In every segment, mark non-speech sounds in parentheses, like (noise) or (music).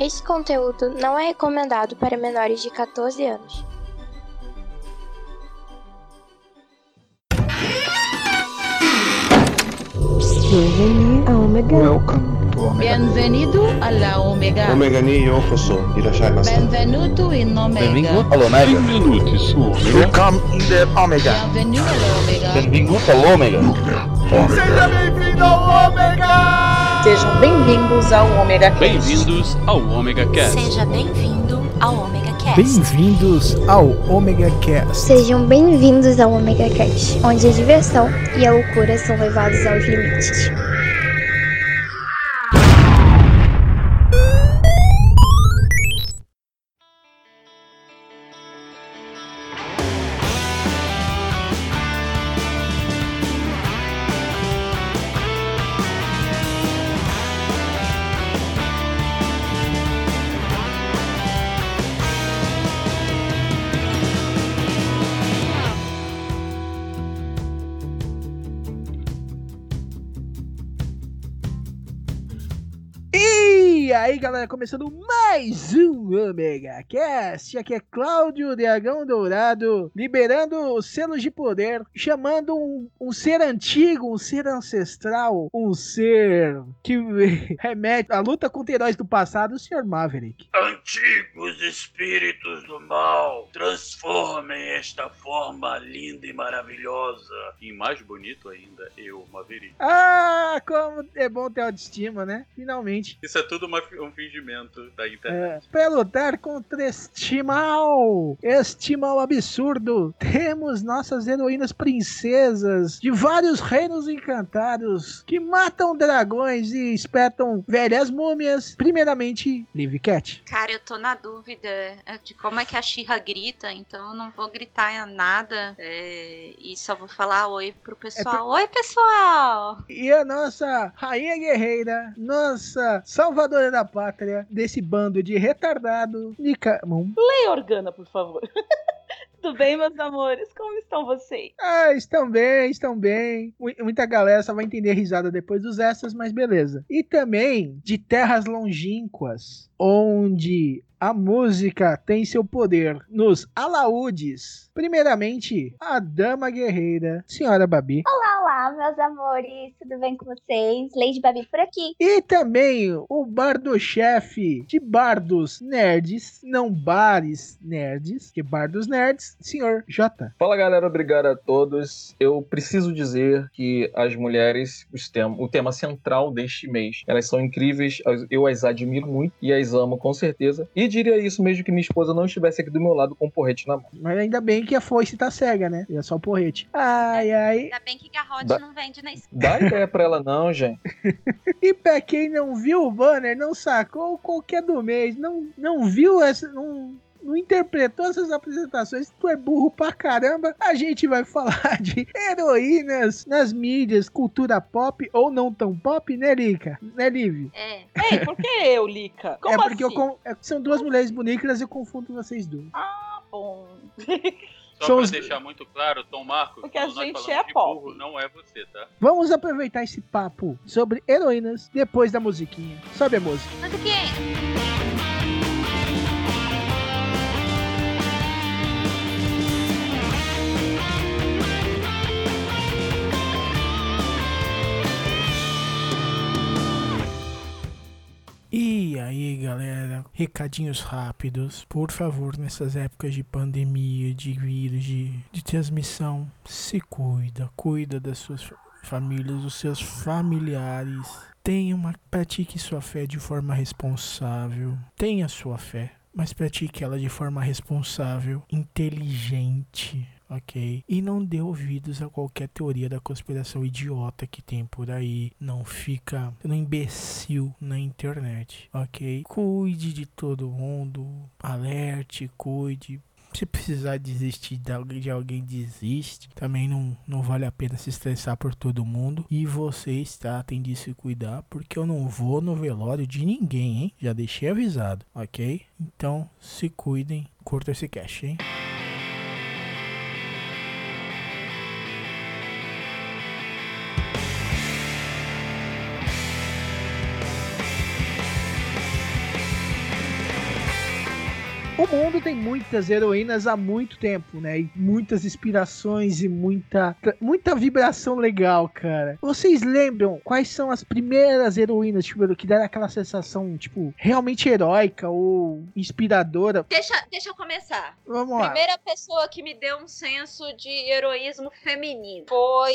Este conteúdo não é recomendado para menores de 14 anos. Bienvenue à Omega. Welcome to Omega. Bienvenido Omega. Omega ni yokoso. Irashai masu. Benvenuto in Omega. Benvingut all'Omega. Benvenuti su Omega. Welcome in the Omega. Bienvenido alla Omega. Benvingut all'Omega. Seja bem-vindo ao Omega! Sejam bem-vindos ao Omega Cast. Bem-vindos ao Omega Cast. Seja bem-vindo ao Omega Cast. Bem-vindos ao Omega Cast. Sejam bem-vindos ao Omega Cast, onde a diversão e a loucura são levados aos limites. Galera, começando mais um Omega Cast. Aqui é Cláudio Dragão Dourado, liberando os selos de poder, chamando um, um ser antigo, um ser ancestral, um ser que (laughs) remete à luta contra heróis do passado, o Sr. Maverick. Antigos espíritos do mal, transformem esta forma linda e maravilhosa. E mais bonito ainda, eu, Maverick. Ah, como é bom ter autoestima, né? Finalmente. Isso é tudo uma- um fingimento da internet. É, para lutar contra este mal, este mal absurdo, temos nossas heroínas princesas de vários reinos encantados que matam dragões e espetam velhas múmias. Primeiramente, Liv Cat. Cara, eu tô na dúvida é, de como é que a Xirra grita, então eu não vou gritar nada é, e só vou falar oi pro pessoal. Oi, pessoal! E a nossa rainha guerreira, nossa salvadora da pátria, desse bando de retardado, Moon. Leia Organa, por favor. (laughs) Tudo bem, meus amores? Como estão vocês? Ah, estão bem, estão bem. Mu- Muita galera só vai entender a risada depois dos extras, mas beleza. E também de terras longínquas, onde a música tem seu poder nos alaúdes. Primeiramente, a dama guerreira, senhora Babi. Olá, meus amores, tudo bem com vocês? Lady Babi por aqui. E também o bardo-chefe de bardos nerds, não bares nerds, que bardos nerds, senhor J. Fala galera, obrigado a todos. Eu preciso dizer que as mulheres, os tem- o tema central deste mês, elas são incríveis, eu as admiro muito e as amo com certeza. E diria isso mesmo que minha esposa não estivesse aqui do meu lado com um porrete na mão. Mas ainda bem que a foice tá cega, né? E é só o porrete. Ai, ai. Ainda bem que garrote Não vende na escola. Dá ideia pra ela não, gente. (laughs) E pra quem não viu o banner, não sacou qualquer do mês, não, não viu essa. Não, não interpretou essas apresentações, tu é burro pra caramba. A gente vai (laughs) falar de heroínas nas mídias, cultura pop ou não tão pop, né, Lica? Né, Liv? É. Ei, por que eu, Lica? Como é porque eu assim? é que são duas mulheres bonitas, eu confundo vocês duas. Ah, bom. Só São pra os- deixar muito claro, Tom Marcos, Porque a gente é pop. burro, não é você, tá? Vamos aproveitar esse papo sobre heroínas depois da musiquinha. Sobe a música. Mas o quê? Recadinhos rápidos. Por favor, nessas épocas de pandemia, de vírus, de, de transmissão, se cuida, cuida das suas fa- famílias, dos seus familiares. Tenha uma, pratique sua fé de forma responsável. Tenha sua fé, mas pratique ela de forma responsável, inteligente. Ok? E não dê ouvidos a qualquer teoria da conspiração idiota que tem por aí. Não fica sendo imbecil na internet. Ok? Cuide de todo mundo. Alerte, cuide. Se precisar desistir de alguém, de alguém desiste. Também não, não vale a pena se estressar por todo mundo. E vocês tratem de se cuidar, porque eu não vou no velório de ninguém, hein? Já deixei avisado, ok? Então se cuidem, curta esse cast, hein? O mundo tem muitas heroínas há muito tempo, né? E muitas inspirações e muita, muita vibração legal, cara. Vocês lembram quais são as primeiras heroínas, tipo, que deram aquela sensação, tipo, realmente heróica ou inspiradora? Deixa, deixa eu começar. Vamos lá. Primeira pessoa que me deu um senso de heroísmo feminino foi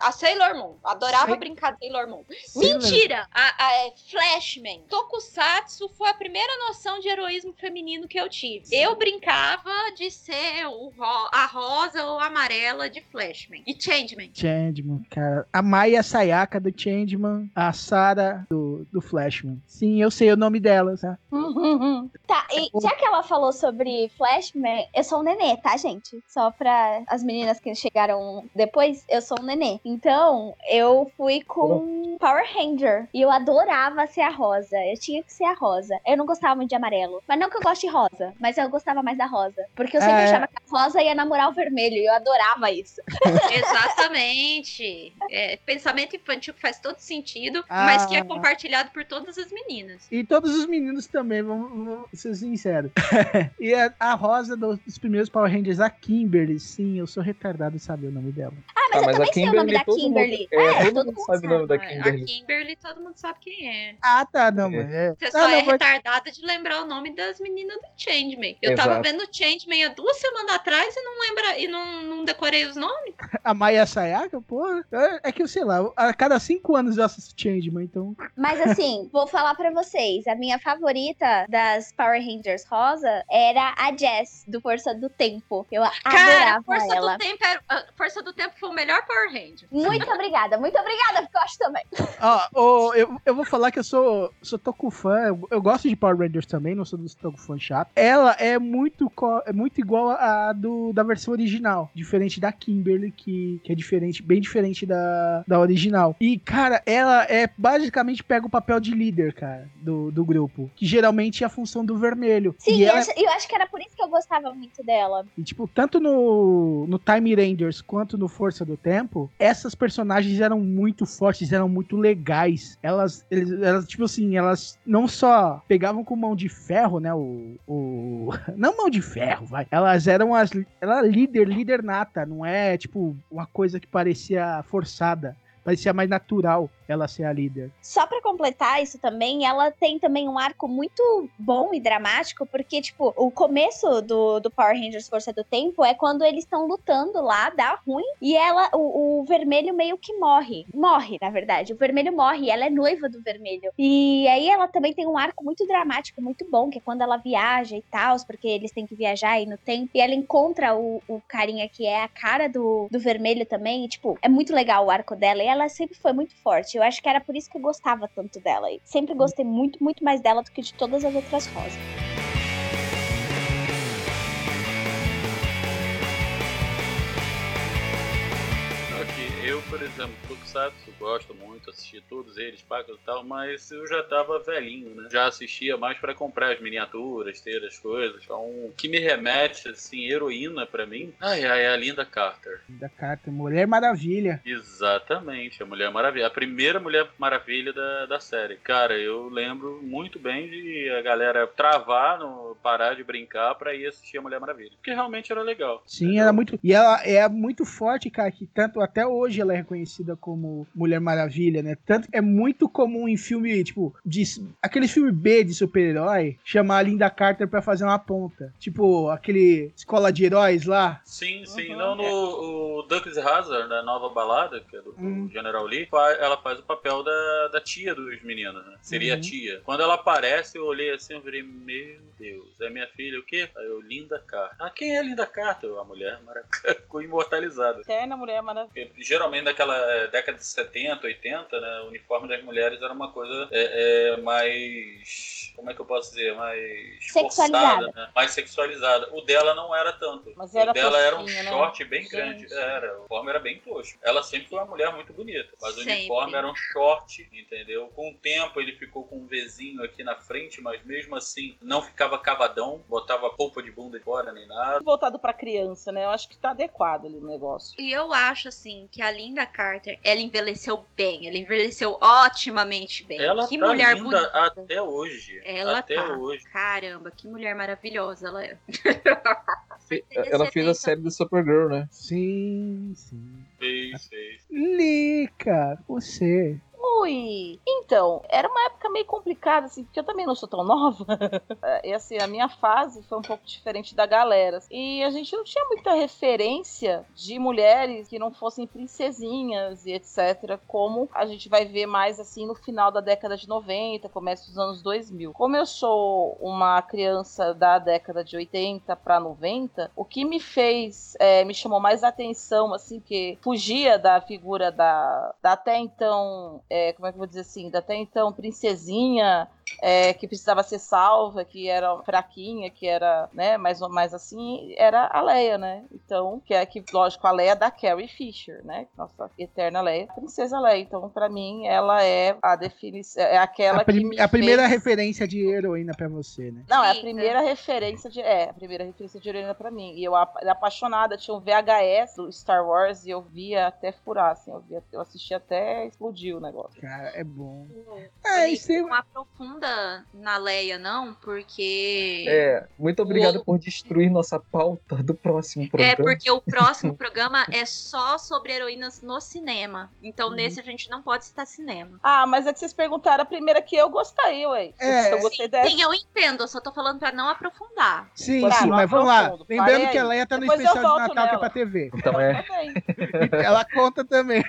a Sailor Moon. Adorava Sai- brincar de Sailor Moon. Sailor- Mentira! A, a é, Flashman. Tokusatsu foi a primeira noção de heroísmo feminino que eu tive. Eu brincava de ser o ro- a rosa ou a amarela de Flashman. E Changeman. Changeman, cara. A Maya Sayaka do Changeman, a Sarah do, do Flashman. Sim, eu sei o nome delas, tá? (laughs) Tá, e já que ela falou sobre Flashman, eu sou um nenê, tá, gente? Só pra as meninas que chegaram depois, eu sou um nenê. Então, eu fui com Power Ranger. E eu adorava ser a rosa. Eu tinha que ser a rosa. Eu não gostava muito de amarelo. Mas não que eu goste de rosa, mas eu gostava mais da rosa. Porque eu sempre É. achava que a rosa ia namorar o vermelho. E eu adorava isso. (laughs) Exatamente. É, pensamento infantil que faz todo sentido, Ah. mas que é compartilhado por todas as meninas. E todos os meninos também, vamos, vamos ser sinceros. (laughs) e a, a rosa dos, dos primeiros Power Rangers, a Kimberly, sim, eu sou retardado em saber o nome dela. Ah, mas Ah, eu mas a também sei o nome Kimberly, da todo mundo- Kimberly. é, todo todo mundo sabe o nome da A Kimberly. Kimberly todo mundo sabe quem é. Ah, tá, não, mas é. Você Ah, só não, é mas- retardada de lembrar o nome das meninas do Changeman. Eu tava Exato. vendo Changeman há duas semanas atrás e não lembra e não, não decorei os nomes. A Maya Sayaka, pô, é, é que eu sei lá, a cada cinco anos eu assisto Changeman, então. Mas assim, (laughs) vou falar pra vocês. A minha favorita das Power Rangers rosa era a Jess, do Força do Tempo. Eu Cara, adorava Força ela. do Tempo era, a Força do Tempo foi o melhor Power Ranger. Muito (laughs) obrigada, muito obrigada, porque eu acho também. Ó, ô, eu, eu vou falar que eu sou, sou Toku fã, eu, eu gosto de Power Rangers também, não sou dos Toku fã chato. Ela é muito, é muito igual a do, da versão original, diferente da Kimberly, que, que é diferente, bem diferente da, da original. E, cara, ela é basicamente pega o papel de líder, cara, do, do grupo, que geralmente é a função do vermelho. Sim, e eu ela, acho, eu acho que era por isso que eu gostava muito dela. e, tipo, tanto no, no Time Rangers quanto no Força do Tempo, essas personagens eram muito fortes, eram muito legais. Elas, eles, elas tipo assim, elas não só pegavam com mão de ferro, né? O. o (laughs) não mão de ferro, vai. Elas eram as. Ela líder, líder nata. Não é, tipo, uma coisa que parecia forçada. Parecia mais natural ela ser a líder. Só pra completar isso também, ela tem também um arco muito bom e dramático, porque, tipo, o começo do, do Power Rangers Força do Tempo é quando eles estão lutando lá, dá ruim, e ela, o, o vermelho meio que morre. Morre, na verdade. O vermelho morre, ela é noiva do vermelho. E aí ela também tem um arco muito dramático, muito bom, que é quando ela viaja e tal, porque eles têm que viajar aí no tempo, e ela encontra o, o carinha que é a cara do, do vermelho também, e, tipo, é muito legal o arco dela, e ela sempre foi muito forte. Eu acho que era por isso que eu gostava tanto dela. E sempre gostei muito, muito mais dela do que de todas as outras rosas. Eu, Tokusatsu, gosto muito, assisti todos eles, pacas e tal, mas eu já tava velhinho, né? Já assistia mais pra comprar as miniaturas, ter as coisas. Então, o que me remete, assim, heroína pra mim, ai, ai, é a Linda Carter. Da carta Mulher Maravilha. Exatamente, a Mulher Maravilha. A primeira Mulher Maravilha da, da série. Cara, eu lembro muito bem de a galera travar, no, parar de brincar pra ir assistir a Mulher Maravilha. Porque realmente era legal. Sim, era muito. E ela é muito forte, cara, que tanto até hoje ela é reconhecida como Mulher Maravilha, né? Tanto é muito comum em filme, tipo, de, aquele filme B de super-herói, chamar a Linda Carter pra fazer uma ponta. Tipo, aquele Escola de Heróis lá. Sim, sim. Não, no o Ducks Hazard, da nova balada, que é do, do Hum. General Lee, ela faz o papel da, da tia dos meninos, né? Seria Uhum. a tia. Quando ela aparece, eu olhei assim e falei, meu Deus, é minha filha o quê? Aí eu, Linda Carter. Ah, quem é Linda Carter? A mulher maravilhosa. (laughs) Ficou imortalizada. Eterna Mulher Maravilha. Porque, geralmente naquela eh, década de 70, 80, né, o uniforme das mulheres era uma coisa é, é, mais. Como é que eu posso dizer? Mais Sexualizada. forçada, né? Mais sexualizada. O dela não era tanto. Mas o era dela era um né? short bem Gente. grande. Era, o uniforme era bem tosco. Ela sempre foi uma mulher muito bonita. Mas o Sempre. uniforme era um short, entendeu? Com o tempo ele ficou com um Vzinho aqui na frente, mas mesmo assim não ficava cavadão, botava polpa de bunda de fora nem nada. Voltado pra criança, né? Eu acho que tá adequado ali o negócio. E eu acho, assim, que a Linda Carter, ela envelheceu bem. Ela envelheceu otimamente bem. Ela que tá mulher linda bonita. até hoje. Ela Até tá. hoje. Caramba, que mulher maravilhosa ela é. Ela fez a série do Supergirl, né? Sim, sim. Fez, fez. Lica, você. Então, era uma época meio complicada, assim, porque eu também não sou tão nova. (laughs) e assim, a minha fase foi um pouco diferente da galera. E a gente não tinha muita referência de mulheres que não fossem princesinhas e etc. Como a gente vai ver mais assim no final da década de 90, começo dos anos 2000. Como eu sou uma criança da década de 80 para 90, o que me fez, é, me chamou mais atenção, assim, que fugia da figura da, da até então é, como é que eu vou dizer assim, da até então princesinha é, que precisava ser salva, que era fraquinha, que era, né, mais, mais assim, era a Leia, né? Então, que é que, lógico, a Leia da Carrie Fisher, né? Nossa eterna Leia, princesa Leia. Então, pra mim, ela é a definição, é aquela A, que me a primeira fez... referência de heroína pra você, né? Não, é a primeira referência de. É, a primeira referência de heroína pra mim. E eu apaixonada, tinha um VHS do Star Wars e eu via até furar, assim. Eu, via, eu assistia até explodir o negócio. Cara, é bom. É, isso aí- não aprofunda na Leia, não, porque. É, muito obrigado por destruir nossa pauta do próximo É, programa. porque o próximo (laughs) programa é só sobre heroínas no cinema. Então, Uhum. nesse a gente não pode citar cinema. Ah, mas é que vocês perguntaram a primeira que eu gostei, ué. É. eu gostei dessa. Sim, eu entendo, eu só tô falando pra não aprofundar. Sim, Tá, sim, mas vamos lá. Lembrando que a. Leia tá no Depois eu especial de Natal que é nela. pra TV. Então é. (laughs) Ela conta também.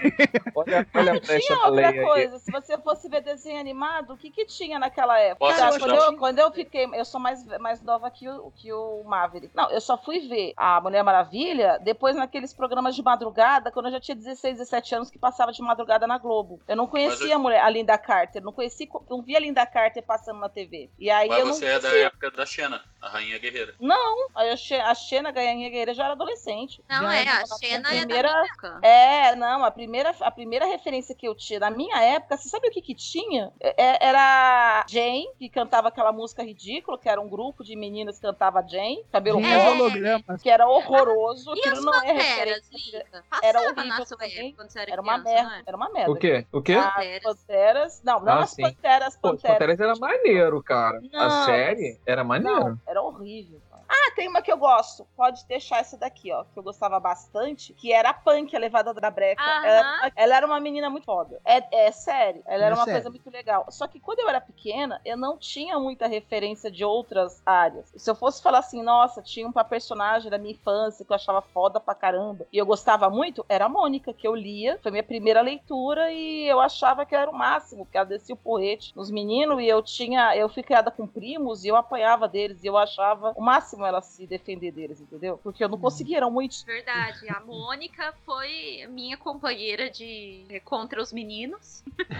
Olha, olha a flecha da Leia aí. Coisa, se você fosse ver desenho animado, o que que tinha naquela época? Achar? quando, eu, quando eu fiquei, eu sou mais, mais nova que o, que o Maverick. Não, eu só fui ver a Mulher Maravilha depois naqueles programas de madrugada, quando eu já tinha 16, 17 anos, que passava de madrugada na Globo. Eu não conhecia eu- a, mulher, a Linda Carter, não conhecia, não via a Linda Carter passando na TV. E aí Mas eu não você é da época da Xena, a Rainha Guerreira. Não, a a Xena Ganha Guerreira já era adolescente. Não, Já é, era- a Xena é da primeira, época. é, não, a primeira, a primeira referência que eu tinha na minha época, você sabe o que que tinha? É- era Jane, que cantava aquela música ridícula, que era um grupo de meninas que cantava Jane, cabelo rosa, hologramas. que era horroroso, E aquilo as não é Panteras, referência. Lica? Era horrível também. época, quando você era Era uma criança, merda, é? era uma merda. O quê? O quê? As panteras, não, não Ah, as sim. panteras, Pô, panteras. Panteras era maneiro, cara. Não, a série era maneiro. Não, era horrível. Ah, tem uma que eu gosto. Pode deixar essa daqui, ó. Que eu gostava bastante. Que era a Punk, a levada da breca. Ela, ela era uma menina muito foda. É, é sério. Ela era É uma sério. coisa muito legal. Só que quando eu era pequena, eu não tinha muita referência de outras áreas. Se eu fosse falar assim, nossa, tinha uma personagem da minha infância que eu achava foda pra caramba. E eu gostava muito, era a Mônica, que eu lia. Foi minha primeira leitura e eu achava que era o máximo, que ela descia o porrete nos meninos e eu tinha. Eu fui criada com primos e eu apanhava deles e eu achava o máximo ela se defender deles, entendeu? Porque eu não conseguia, eram muitos. Verdade, a Mônica foi minha companheira de contra os meninos. (laughs)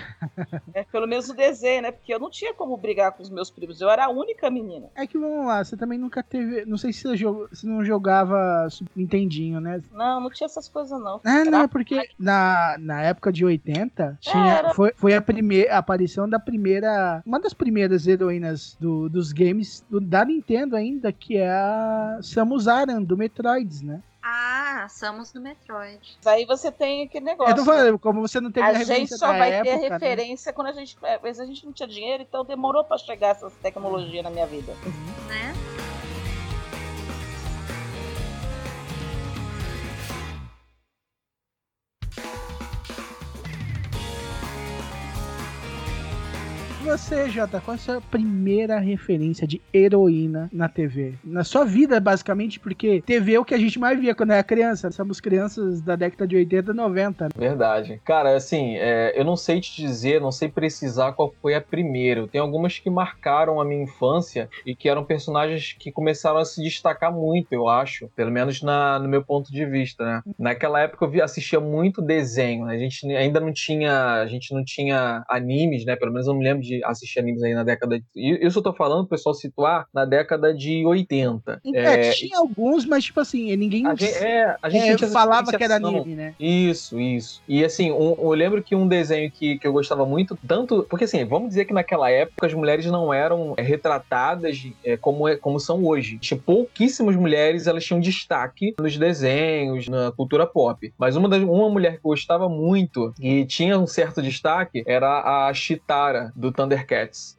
É, pelo menos no desenho, né? Porque eu não tinha como brigar com os meus primos, eu era a única menina. É que vamos lá, você também nunca teve. Não sei se você, jog- você não jogava Nintendinho, né? Não, não tinha essas coisas, não. Ah, não, Era é porque na, na época de 80 tinha, Era. foi, foi a, primeira, a aparição da primeira. Uma das primeiras heroínas do- dos games do- da Nintendo ainda, que é a Samus Aran, do Metroids, né? Ah, Samus do Metroid. Aí você tem aquele negócio. Eu tô falando, como você não teve a referência gente só da vai época, ter né? referência quando a gente. é, Às vezes a gente não tinha dinheiro, então demorou pra chegar essas tecnologias na minha vida. Né? Você, Jota, qual é a sua primeira referência de heroína na TV? Na sua vida, basicamente, porque TV é o que a gente mais via quando era criança. Somos crianças da década de 80 e 90. Verdade. Cara, assim, é, eu não sei te dizer, não sei precisar qual foi a primeira. Tem algumas que marcaram a minha infância e que eram personagens que começaram a se destacar muito, eu acho. Pelo menos na, no meu ponto de vista, né? Naquela época eu assistia muito desenho. né? A gente ainda não tinha. A gente não tinha animes, né? Pelo menos eu me lembro de assistir animes aí na década de. Isso eu tô falando, pessoal situar na década de 80. É, tinha alguns, mas tipo assim, ninguém a gente, é, a gente é, falava que era anime, né? Isso, isso. E assim, um- eu lembro que um desenho que, que eu gostava muito, tanto. Porque assim, vamos dizer que naquela época as mulheres não eram é, retratadas é, como, é- como são hoje. Tinha pouquíssimas mulheres, elas tinham destaque nos desenhos, na cultura pop. Mas uma, das, uma mulher que eu gostava muito e tinha um certo destaque era a Chitara, do Thundercats.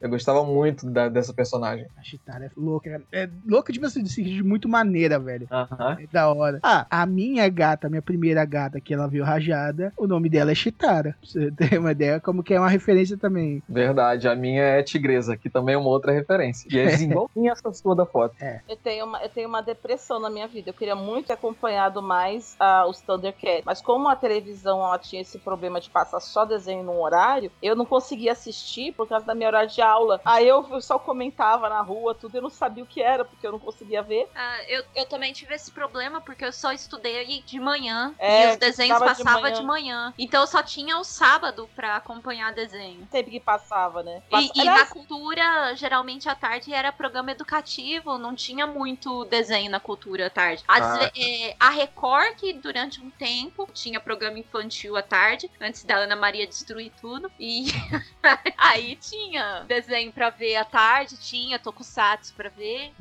Eu gostava muito da- dessa personagem. A Chitara é louca. cara. É louca, tipo assim, de de muito maneira, velho. Aham. É da hora. Ah, a minha gata, a minha primeira gata que ela viu rajada, o nome dela é Chitara. Pra você (laughs) ter uma ideia, como que é uma referência também. Verdade, a minha é Tigresa, que também é uma outra referência. E é (laughs) igualzinha essa sua da foto. Eu tenho, uma, eu tenho uma depressão na minha vida. Eu queria muito ter acompanhado mais ah, os Thundercats. Mas como a televisão ela tinha esse problema de passar só desenho num horário, eu não conseguia assistir por causa da minha horário de aula. Aí eu, eu só comentava na rua, tudo, eu não sabia o que era, porque eu não conseguia ver. Ah, eu, eu também tive esse problema porque eu só estudei de manhã É, e os desenhos de passavam manhã. de manhã. Então eu só tinha o sábado pra acompanhar desenho. Sempre que passava, né? E, Passa- e Aliás, na cultura, geralmente à tarde era programa educativo, não tinha muito desenho na cultura à tarde. Às Ah. ve- é, a Record, que durante um tempo tinha programa infantil à tarde, antes da Ana Maria destruir tudo. E (laughs) aí tinha desenho pra ver à tarde, tinha Tokusatsu pra ver.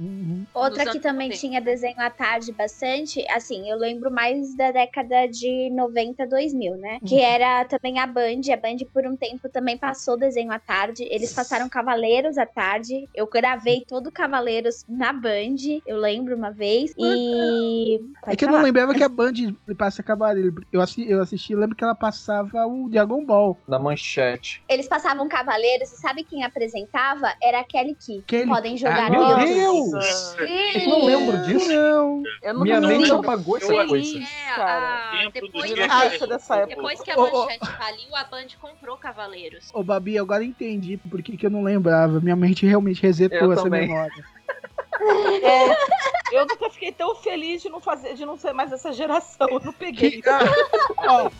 Outra Nos que também 90. tinha desenho à tarde bastante, assim, eu lembro mais da década de 90, 2000, né? Que era também a Band. A Band, por um tempo, também passou desenho à tarde. Eles passaram Cavaleiros à tarde. Eu gravei todo Cavaleiros na Band, eu lembro uma vez. E. É Pode que eu não falar. lembrava que a Band passa Cavaleiro. Eu assisti, eu assisti, lembro que ela passava o Dragon Ball. Na manchete. Eles passavam Cavaleiros e sabe quem apresentava? Era a Kelly Key. Kelly- Podem jogar Ah, meu. Deus! Eu não lembro disso. Não. eu nunca Minha me mente lembro. apagou essa Eu- coisa. É, Cara, a- Tempo depois, que a, Ah, é dessa época. depois que a manchete faliu, a Band comprou Cavaleiros. Ô, Babi, agora entendi por que, que eu não lembrava. Minha mente realmente resetou Eu essa também. memória. (laughs) Eu nunca fiquei tão feliz de não fazer, de não ser mais essa geração. Eu não peguei. Ó,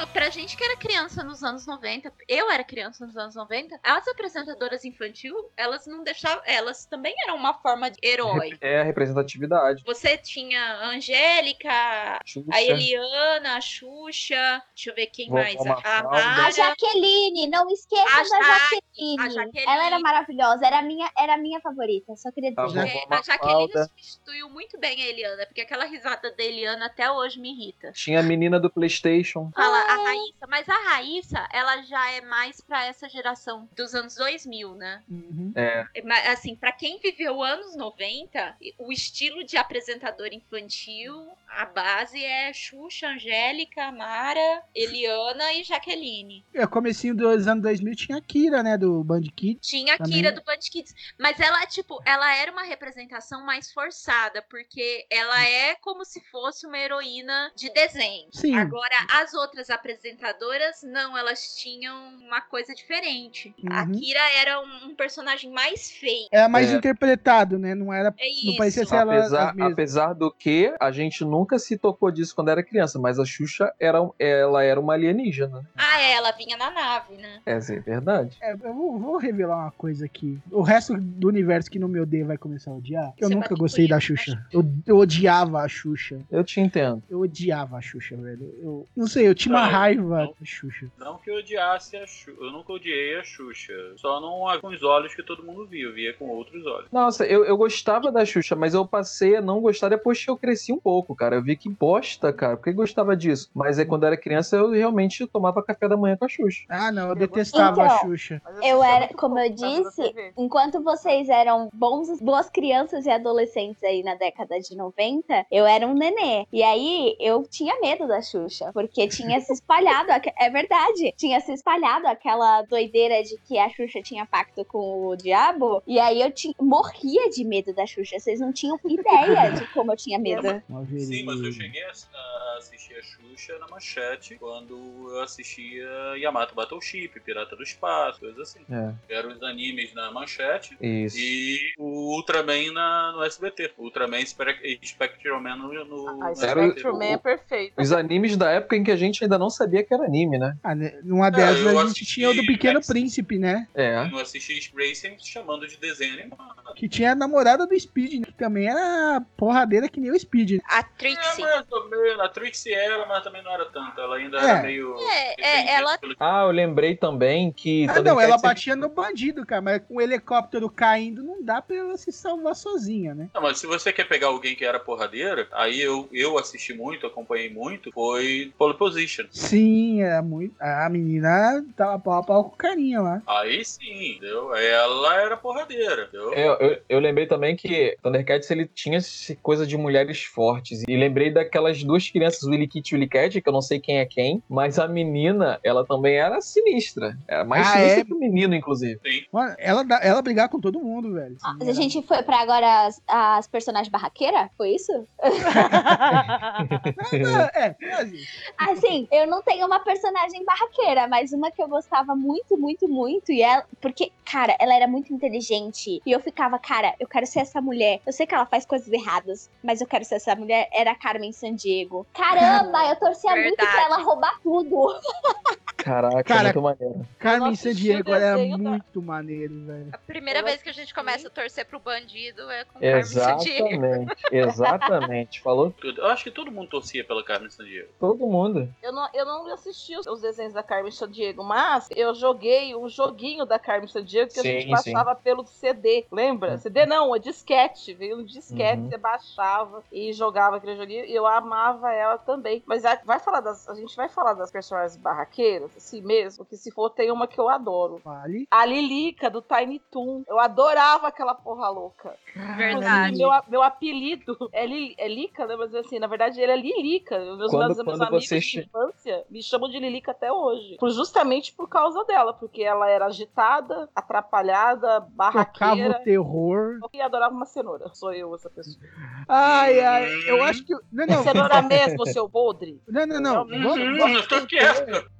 Ah, Pra gente que era criança nos anos 90, eu era criança nos anos 90, as apresentadoras infantil, elas não deixavam. Elas também eram uma forma de herói. É a representatividade. Você tinha a Angélica, Xuxa. a Eliana, a Xuxa, deixa eu ver quem Vovó mais. A. A. Jaqueline, não esqueçam A da Ja- Jaqueline. a Jaqueline. Ela era maravilhosa, era a minha, era a minha favorita, só queria dizer. É, a Jaqueline substituiu muito bem a Eliana, porque aquela risada da Eliana até hoje me irrita. Tinha a menina do Playstation. Fala a Raíssa, mas a Raíssa, ela já é mais pra essa geração dos anos 2000, né? uhum. É. Mas, Assim, pra quem viveu anos 90, o estilo de apresentador infantil, a base é Xuxa, Angélica, Mara, Eliana e Jaqueline. É, comecinho dos anos 2000 tinha a Kira, né, do Band Kids. Tinha a Também. Kira do Band Kids, mas ela, tipo, ela era uma representação mais forçada, porque ela é como se fosse uma heroína de desenho. Sim. Agora, as outras apresentadoras, não, elas tinham uma coisa diferente. A Uhum. Kira era um, um personagem mais feio. Era mais É. interpretado, né? Não era. É Não parecia ser ela Apesar, mesmas. apesar do que a gente nunca se tocou disso quando era criança, mas a Xuxa era, ela era uma alienígena. Ah, é, ela vinha na nave, né? Essa é verdade. É, eu vou, vou revelar uma coisa aqui. O resto do universo que não me odeia vai começar a odiar. Eu Você nunca gostei da Xuxa. Eu, eu odiava a Xuxa. Eu te entendo. Eu odiava a Xuxa, velho. Eu não sei, eu tinha uma raiva não. da Xuxa. Não que eu odiasse a Xuxa. Eu nunca odiei a Xuxa. Só não com os olhos que todo mundo viu. Via com outros olhos. Nossa, eu, eu gostava da Xuxa, mas eu passei a não gostar depois que eu cresci um pouco, cara. Eu vi que bosta, cara. Por que gostava disso? Mas aí quando eu era criança, eu realmente tomava café da manhã com a Xuxa. Ah, não, eu detestava a Então, Xuxa. Mas Eu assistia era, como eu disse, enquanto vocês eram bons, boas crianças e adolescentes aí na década de 90, eu era um nenê. E aí eu tinha medo da Xuxa, porque tinha se espalhado, é verdade, tinha se espalhado aquela doideira de que a Xuxa tinha pacto com o diabo, e aí eu ti- morria de medo da Xuxa. Vocês não tinham ideia de como eu tinha medo. Sim, mas eu cheguei a assistir a Xuxa na manchete quando eu assistia Yamato Battleship, Pirata do Espaço, coisas assim. É, Eram os animes na manchete isso. e o Ultraman na, no SBT. Ultraman Spe- Spectreman no, no, no o- Spectrum Man é perfeito. Os animes da época em que a gente ainda não sabia que era anime, né? Ah, né, numa dessas eu a gente tinha o do Pequeno Príncipe, né? É. Eu assisti Racing chamando de desenho animado. Que tinha a namorada do Speed, né, que também era porradeira que nem o Speed. né? A É, Trixie. ou menos. A Trixie era, mas também não era tanto. Ela ainda É. era meio. É, é, ela Ah, eu lembrei também que. Ah, não, ela sempre- batia no bandido, cara, mas com o helicóptero caindo não dá pra ela se salvar sozinha, né? Não, mas se você quer pegar alguém que era porradeira, aí eu, eu assisti muito, acompanhei muito, foi Pole Position. Sim, era muito. A menina tava pau a pau com carinha lá. Aí sim, entendeu? Ela era porradeira, entendeu? Eu, eu, eu lembrei também que Thundercats ele tinha coisa de mulheres fortes. E lembrei daquelas duas crianças, Willy Kit e Willy Cat, que eu não sei quem é quem, mas a menina, ela também era sinistra. Era mais Ah, sinistra é? que o menino, inclusive. Mano, ela, ela brigar com todo mundo, velho. A gente foi pra agora as, as personagens barraqueiras? Foi isso? (laughs) é, quase. Assim, eu não tenho uma personagem barraqueira, mas uma que eu gostava muito, muito, muito. E ela. Porque, cara, ela era muito inteligente. E eu ficava, cara, eu quero ser essa mulher. Eu sei que ela faz coisas erradas, mas eu quero ser essa mulher. Era a Carmen Sandiego. Caramba, eu torcia muito pra Verdade. ela roubar tudo. Caraca, Cara, muito maneiro. Carmen Sandiego era muito maneiro, velho. A primeira Eu vez que a gente começa a torcer pro bandido é com Carmen Sandiego. Exatamente, exatamente. Falou Tudo. Eu acho que todo mundo torcia pela Carmen Sandiego. todo mundo. Eu não, eu não assisti os, os desenhos da Carmen Sandiego, mas eu joguei um joguinho da Carmen Sandiego que a gente Sim, baixava pelo CD, lembra? CD não, é disquete, veio um disquete, Uhum. você baixava e jogava aquele joguinho e eu amava ela também. Mas a, vai falar das, a gente vai falar das personagens barraqueiras, assim mesmo, porque se for tem uma que eu adoro. Fale. A Lilica, do Tiny Toon. Eu adorava aquela porra louca. Verdade. Meu, meu apelido é, Li, é Lica, né? Mas assim, na verdade ele é Lilica. Meus, Quando- meus, meus quando amigos você de che- infância me chamam de Lilica até hoje. Por- justamente por causa dela, porque ela era agitada, atrapalhada, Tocava barraqueira. o terror. E adorava uma cenoura. Sou eu essa pessoa. Ai, ai, eu acho que. Não, não. Cenoura mesmo, seu podre. Não, não, não. Uhum, Vamos- Hum, eu tô.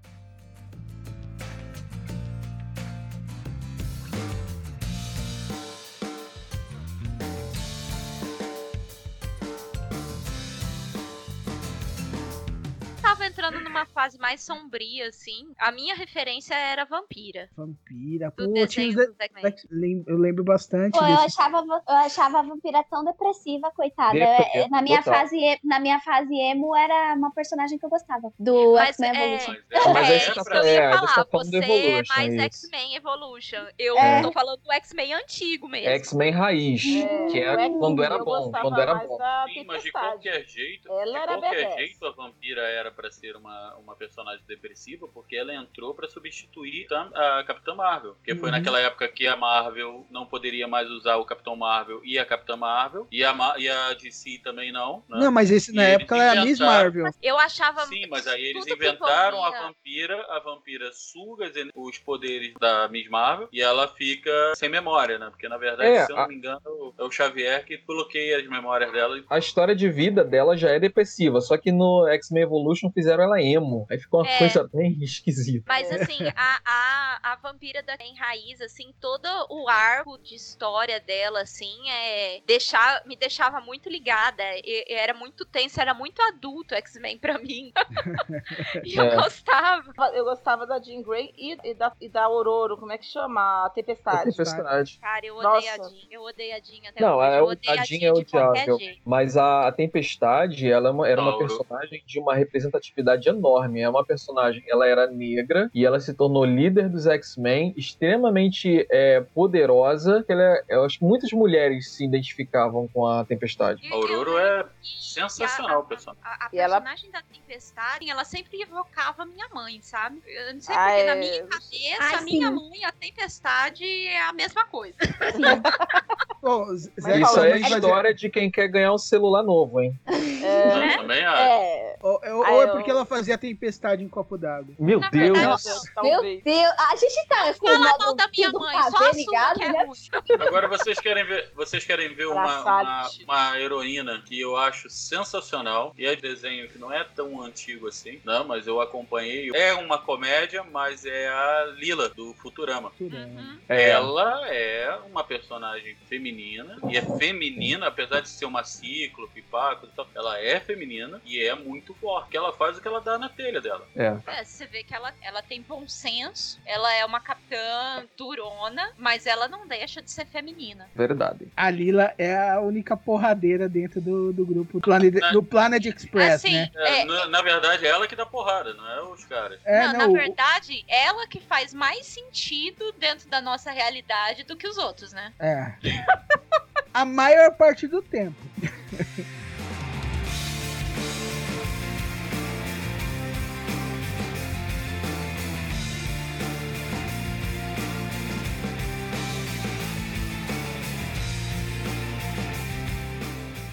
Entrando numa fase mais sombria, assim. A minha referência era Vampira. Vampira. Pô, tinha de- Eu lembro bastante Pô, eu achava, eu achava a vampira tão depressiva, coitada. Depressiva, Eu- na, minha total. fase, na minha fase emo era uma personagem que eu gostava. Do Mas X-Men é- Evolution. Mas aí é você isso tá que eu falando- é, ia você falar. tá Você é mais isso. X-Men Evolution. Eu É. tô falando do X-Men antigo mesmo. X-Men Raiz, que X-Men quando era eu bom. Quando era bom. Sim, mas de qualquer jeito, Ela de qualquer jeito a vampira era pra ser uma, uma personagem depressiva, porque ela entrou pra substituir a Capitã Marvel. Porque foi Uhum. naquela época que a Marvel não poderia mais usar o Capitão Marvel e a Capitã Marvel, e a, Ma- e a DC também não. Né? Não, mas esse na E época era a Miss Marvel. Eu achava. Sim, mas aí eles inventaram a vampira, a vampira suga os poderes da Miss Marvel e ela fica sem memória, né? Porque na verdade, É, se eu não a- me engano, é o Xavier que bloqueia as memórias dela. e- A história de vida dela já é depressiva, só que no X-Men Evolution fizeram ela emo. Aí ficou uma É. coisa bem esquisita. Mas assim, (laughs) a, a, a vampira da em raiz, assim, todo o arco de história dela, assim, é deixar, me deixava muito ligada. E- e era muito tenso, era muito adulto X-Men pra mim. (laughs) e eu É. gostava. Eu gostava da Jean Grey e, e da, e da Aurora, como é que chama? A A Tempestade. Tempestade. Cara, eu odeio a Nossa. Jean. Eu odeio a Jean até Não, hoje. a, Eu a odeio Jean é odiável. Mas a, a Tempestade, ela é uma- era uma personagem de uma representatividade enorme. É uma personagem, ela era negra e ela se tornou líder dos X-Men, extremamente é, poderosa. Ela é- eu acho que muitas mulheres se identificavam com a Tempestade. A Aurora é sensacional, a- pessoal. A, a E ela- personagem da Tempestade, ela sempre evocava minha mãe, sabe? Eu não sei Ah, porque, na é. minha cabeça, Ai, a minha sim. mãe e a Tempestade é a mesma coisa. (laughs) Zé Mas Isso é a história de quem quer ganhar um celular novo, hein? É, Eu também acho. é, Ou, ou- Ah, ou é eu- porque ela fazia tempestade em copo d'água. Meu Na Deus! verdade, Meu. Deus, a gente tá com o Fala modo mal da minha do mãe, só a ligado, que é né? Agora vocês querem ver, vocês querem ver uma, uma, uma heroína que eu acho sensacional. E é de desenho que não é tão antigo assim, não, mas eu acompanhei. É uma comédia, mas é a Lila do Futurama. Uhum. É, Ela é uma personagem feminina e é feminina, apesar de ser uma cíclope, paco e tal. Ela é feminina e é muito forte. ela faz que ela dá na telha dela. É. É, você vê que ela, ela tem bom senso, ela é uma capitã durona, mas ela não deixa de ser feminina. Verdade. A Lila é a única porradeira dentro do, do grupo Planet, do Planet Express, Assim, né? É, É. Na, na verdade, é ela que dá porrada, não é os caras. É, não, não, na o- verdade, ela que faz mais sentido dentro da nossa realidade do que os outros, né? É. (laughs) A maior parte do tempo. (laughs)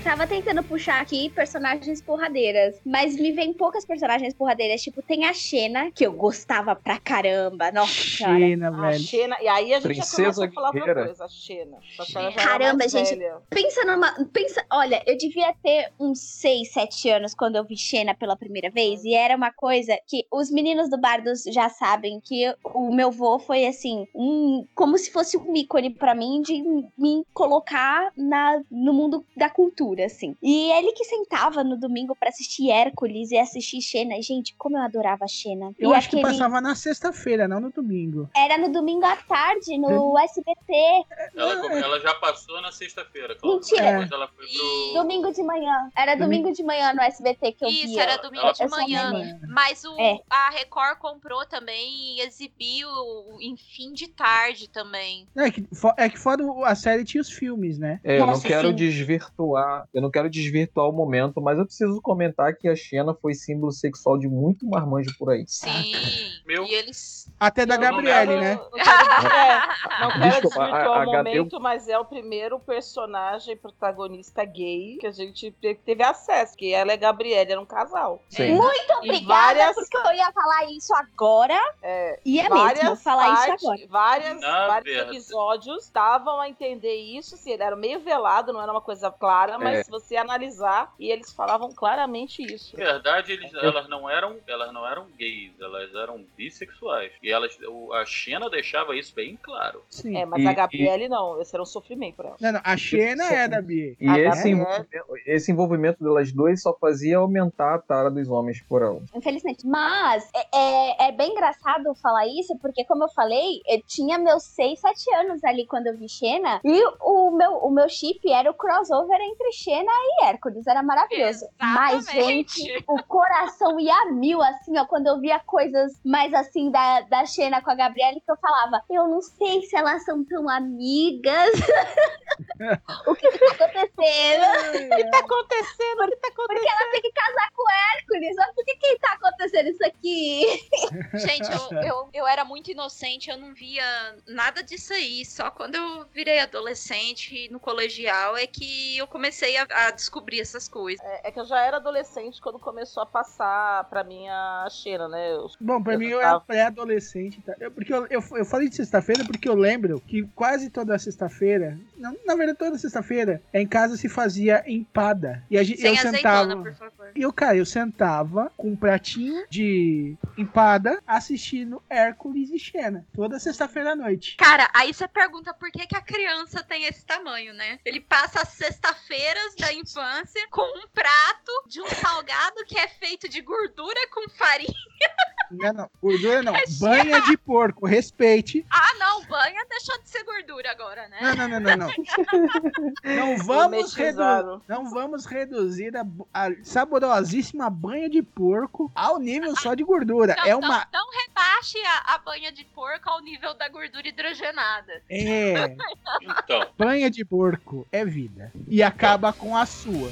Tava tentando puxar aqui personagens porradeiras, mas me vem poucas personagens porradeiras. Tipo, tem a Xena, que eu gostava pra caramba. Nossa. Xena, A velho. Xena, e aí a gente já Princesa começa a falar outra guerreira. coisa, a Xena. Já era Caramba, gente. velha. Pensa numa. Pensa, olha, eu devia ter uns 6, 7 anos quando eu vi Xena pela primeira vez. E era uma coisa que os meninos do Bardos já sabem que o meu vô foi assim, um. Como se fosse um ícone pra mim de me colocar na, no mundo da cultura, assim. E ele que sentava no domingo pra assistir Hércules e assistir Xena. Gente, como eu adorava Xena. Eu e acho que aquele- passava na sexta-feira, não no domingo. Era no domingo à tarde, no SBT. Ela, é. ela já passou na sexta-feira, Cláudia. Mentira. Depois ela foi pro. Domingo de manhã. Era domingo de manhã no SBT que eu Isso, via. era domingo Ela de manhã. amanhã. Mas o, É. a Record comprou também e exibiu em fim de tarde também. É que, é que fora a série tinha os filmes, né? É, eu não Nossa, quero sim. desvirtuar, eu não quero desvirtuar o momento, mas eu preciso comentar que a Xena foi símbolo sexual de muito marmanjo por aí. Sim. Meu. E eles. Até da Gabriele, quero- né? Não quero, é, não quero Desculpa, desvirtuar o momento, mas é o primeiro personagem protagonista gay que a gente te- teve acesso, que ela é Gabriele, era um casal. Sim. Muito obrigada, várias- porque eu ia falar isso agora. É, E é mesmo, falar isso partes- agora. Várias, vários verdade. episódios davam a entender isso, assim, ele era meio velado, não era uma coisa clara, mas É. se você analisar, e eles falavam claramente isso. Na verdade, eles, elas, não eram bissexuais. E elas, o- a Xena deixava isso bem claro. Sim. É, mas E- a Gabriele não, esse era um sofrimento pra ela. Não, não, a Xena é da Bia. E A esse Gabriele- envolvimento, esse envolvimento delas duas só fazia aumentar a tara dos homens por ela. Infelizmente. Mas é, é, é bem engraçado falar isso, porque, como eu falei, eu tinha meus 6, 7 anos ali quando eu vi Xena. E o meu, o meu chip era o crossover entre Xena e Hércules. Era maravilhoso. Mas, Exatamente. gente, o coração ia mil, assim, ó, quando eu via coisas mais assim da, da Xena com a Gabriele, que eu falava, eu não sei se elas são tão amigas. (laughs) o que, que tá acontecendo? O que tá acontecendo? O que tá acontecendo? Porque ela tem que casar com o Hércules. Mas por que que tá acontecendo isso aqui? (laughs) Gente, eu, eu, eu era muito inocente, eu não via nada disso aí. Só quando eu virei adolescente no colegial é que eu comecei a, a descobrir essas coisas. É, é que eu já era adolescente quando começou a passar pra mim a Xena, né? Eu- Bom, pra Eu mim eu tava- era pré-adolescente. Tá? Eu- porque eu, eu, eu falei de sexta-feira porque eu lembro que quase toda sexta-feira, não, na verdade toda sexta-feira, em casa se fazia E a gente, Sem eu azeitona, sentava. por favor. E eu, cara, eu sentava com um pratinho de empada assistindo Hércules e Xena. Toda sexta-feira à noite. Cara, aí você pergunta por que, que a criança tem esse tamanho, né? Ele passa as sexta-feiras da infância com um prato de um salgado que é feito de gordura com farinha. Não, não, gordura não. (laughs) Banha de porco, respeite. Ah, não, banha deixou de ser gordura agora, né? Não, não, não, não, não. (laughs) Não vamos, redu Gourmetizaram. não vamos reduzir a, a saborosíssima banha de porco ao nível só de gordura. Não, É uma. não, não rebaixe a, a banha de porco ao nível da gordura hidrogenada. É. Então, Banha de porco é vida. E acaba com a sua.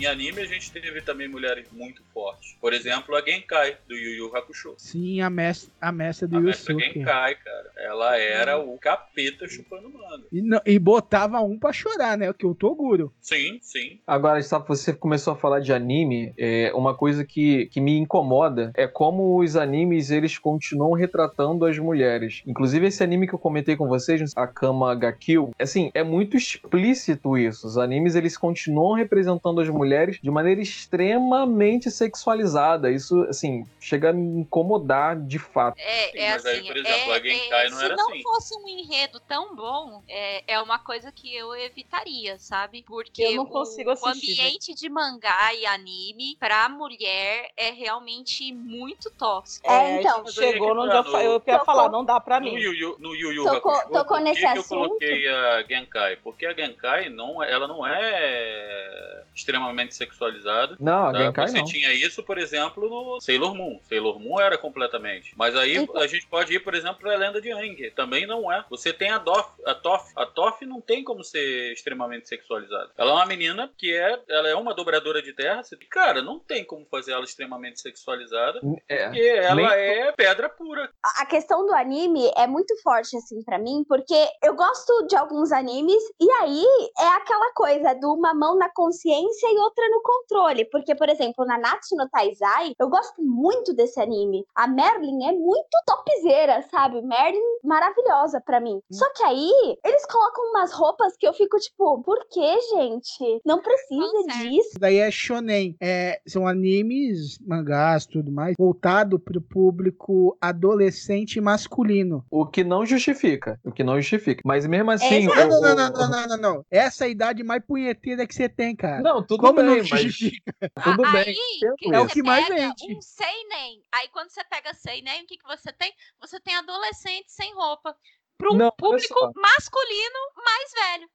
Em anime a gente teve também mulheres muito fortes. Por exemplo, a Genkai, do Yu Yu Hakusho. Sim, a mestra, a mestra do A mestra Yusuke. Genkai, cara. Ela era o capeta chupando manga. E, não- e botava um pra chorar, né? Que o Toguro. Sim, sim. Agora, sabe, você começou a falar de anime, é, uma coisa que, que me incomoda é como os animes, eles continuam retratando as mulheres. Inclusive, esse anime que eu comentei com vocês, Akama ga Kill, assim, é muito explícito isso. Os animes, eles continuam representando as mulheres mulheres de maneira extremamente sexualizada. Isso, assim, chega a me incomodar de fato. É, é mas aí, assim, por exemplo, é- a Genkai é- não se era não assim. fosse um enredo tão bom, é, é uma coisa que eu evitaria, sabe? Porque Eu não o- consigo o, assistir, ambiente de mangá e anime pra mulher é realmente muito tóxico. É, então. Chegou no onde eu, fa- eu ia falar, não dá pra No mim. Yu Yu, no Yu Yu Tocou- Hakusho, tocou por nesse que que eu assunto? coloquei a Genkai? Porque a Genkai não, ela não é extremamente sexualizada. Não, a tá? Genkai Você não. tinha isso, por exemplo, no Sailor Moon. Sailor Moon era completamente. Mas aí Então- a gente pode ir, por exemplo, pra Lenda de Aang. Também não é. Você tem a Doff, a Toff. A Toff não tem como ser extremamente sexualizada. Ela é uma menina que é, ela é uma dobradora de terra. Você- Cara, não tem como fazer ela extremamente sexualizada. É. Porque ela Nem- é pedra pura. A questão do anime é muito forte, assim, pra mim, porque eu gosto de alguns animes, e aí é aquela coisa de uma mão na consciência e outra no controle. Porque, por exemplo, na Natsu no Taizai, eu gosto muito desse anime. A Merlin é muito topzera, sabe? Merlin maravilhosa pra mim. Só que aí, eles colocam umas roupas que eu fico tipo, por que, gente? Não precisa disso. Isso daí é shonen. É, são animes, mangás, tudo mais, voltado pro público adolescente masculino. O que não justifica. O que não justifica. Mas mesmo assim. Não, o- não, não, não, não, não, não, não. Essa é a idade mais punheteira que você tem, cara. Não, tudo Como bem, não mas-? (laughs) Tudo aí, bem. que É o você que mais pega vende. um seinen. Aí quando você pega seinen, o que, que você tem? Você tem adolescente sem roupa. Para um público masculino mais velho.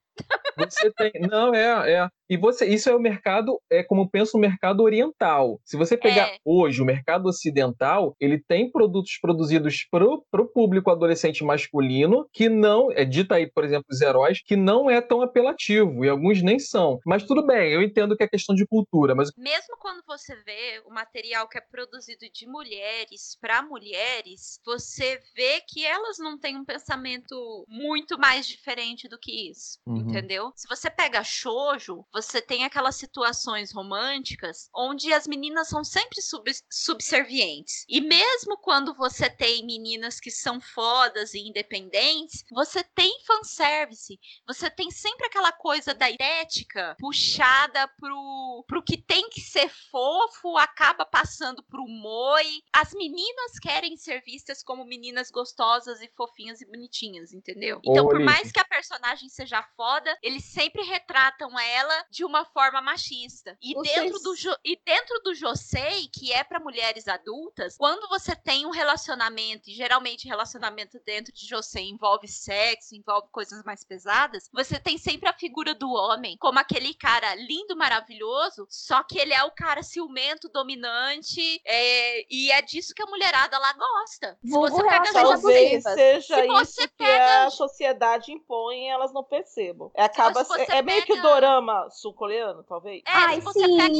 Você tem. Não, é, é. E você, isso é o mercado, é como eu penso o mercado oriental. Se você pegar É. hoje o mercado ocidental, ele tem produtos produzidos pro, pro público adolescente masculino que não, é dita aí, por exemplo, os heróis, que não é tão apelativo, e alguns nem são. Mas tudo bem, eu entendo que é questão de cultura, mas Mesmo quando você vê o material que é produzido de mulheres para mulheres, você vê que elas não têm um pensamento muito mais diferente do que isso, Uhum. Entendeu? Se você pega shoujo, você tem aquelas situações românticas onde as meninas são sempre sub- subservientes. E mesmo quando você tem meninas que são fodas e independentes, você tem fanservice. Você tem sempre aquela coisa da estética puxada pro, pro que tem que ser fofo, acaba passando pro moi. As meninas querem ser vistas como meninas gostosas e fofinhas e bonitinhas, entendeu? Então, Ô, por mais que a personagem seja foda, eles sempre retratam ela de uma forma machista. E Vocês- dentro do jo- e dentro do Josei, que é pra mulheres adultas, quando você tem um relacionamento, e geralmente relacionamento dentro de Josei envolve sexo, envolve coisas mais pesadas, você tem sempre a figura do homem como aquele cara lindo, maravilhoso, só que ele é o cara ciumento, dominante, é, e é disso que a mulherada lá gosta. Se você pega Talvez seja Se você isso que pega- a sociedade impõe e elas não percebam. É, acaba Se se- é meio que o dorama sul-coreano, talvez. É, Ai, se você sim. pega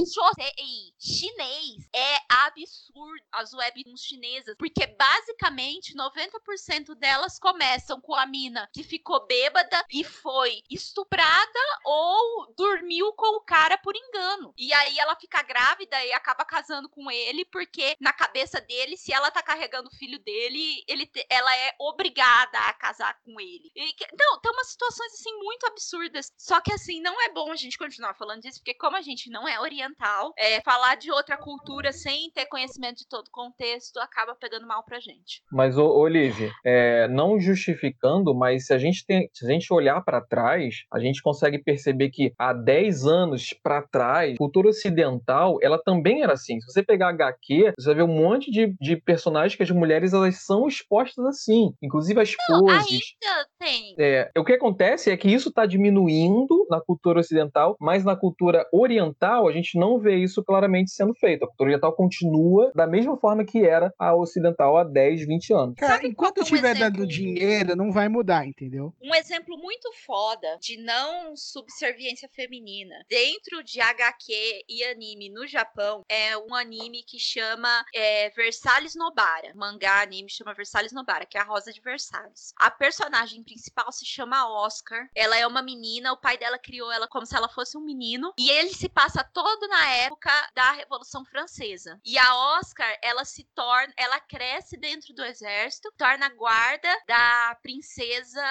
chinês, é absurdo as webtoons chinesas, porque basicamente 90% delas começam com a mina que ficou bêbada e foi estuprada ou dormiu com o cara por engano. E aí ela fica grávida e acaba casando com ele, porque na cabeça dele, se ela tá carregando o filho dele, ele ela é obrigada a casar com ele. E não, tem umas situações assim muito absurdas. Só que assim, não é bom a gente continuar falando disso, porque como a gente não é oriental, é, falar de outra cultura sem ter conhecimento de todo o contexto acaba pegando mal pra gente. Mas, ô, Olivia, é, não justificando, mas se a gente, tem, se a gente olhar para trás, a gente consegue perceber que há 10 anos para trás, cultura ocidental, ela também era assim. Se você pegar HQ, você vai ver um monte de, de personagens que as mulheres elas são expostas assim. Inclusive as poses. Ainda tem. É, o que acontece é que isso está diminuindo na cultura ocidental, mas na cultura oriental a gente não vê isso claramente sendo feito. A cultura oriental continua da mesma forma que era a ocidental há 10, 20 anos. Cara, Sabe enquanto é um tiver exemplo? dando dinheiro, não vai mudar, entendeu? Um exemplo muito foda de não subserviência feminina dentro de HQ e anime no Japão é um anime que chama é, Versalhes Nobara. Mangá anime chama Versalhes Nobara, que é a Rosa de Versalhes. A personagem principal se chama Oscar. Ela é é uma menina, o pai dela criou ela como se ela fosse um menino. E ele se passa todo na época da Revolução Francesa. E a Oscar, ela se torna, ela cresce dentro do exército, torna guarda da princesa,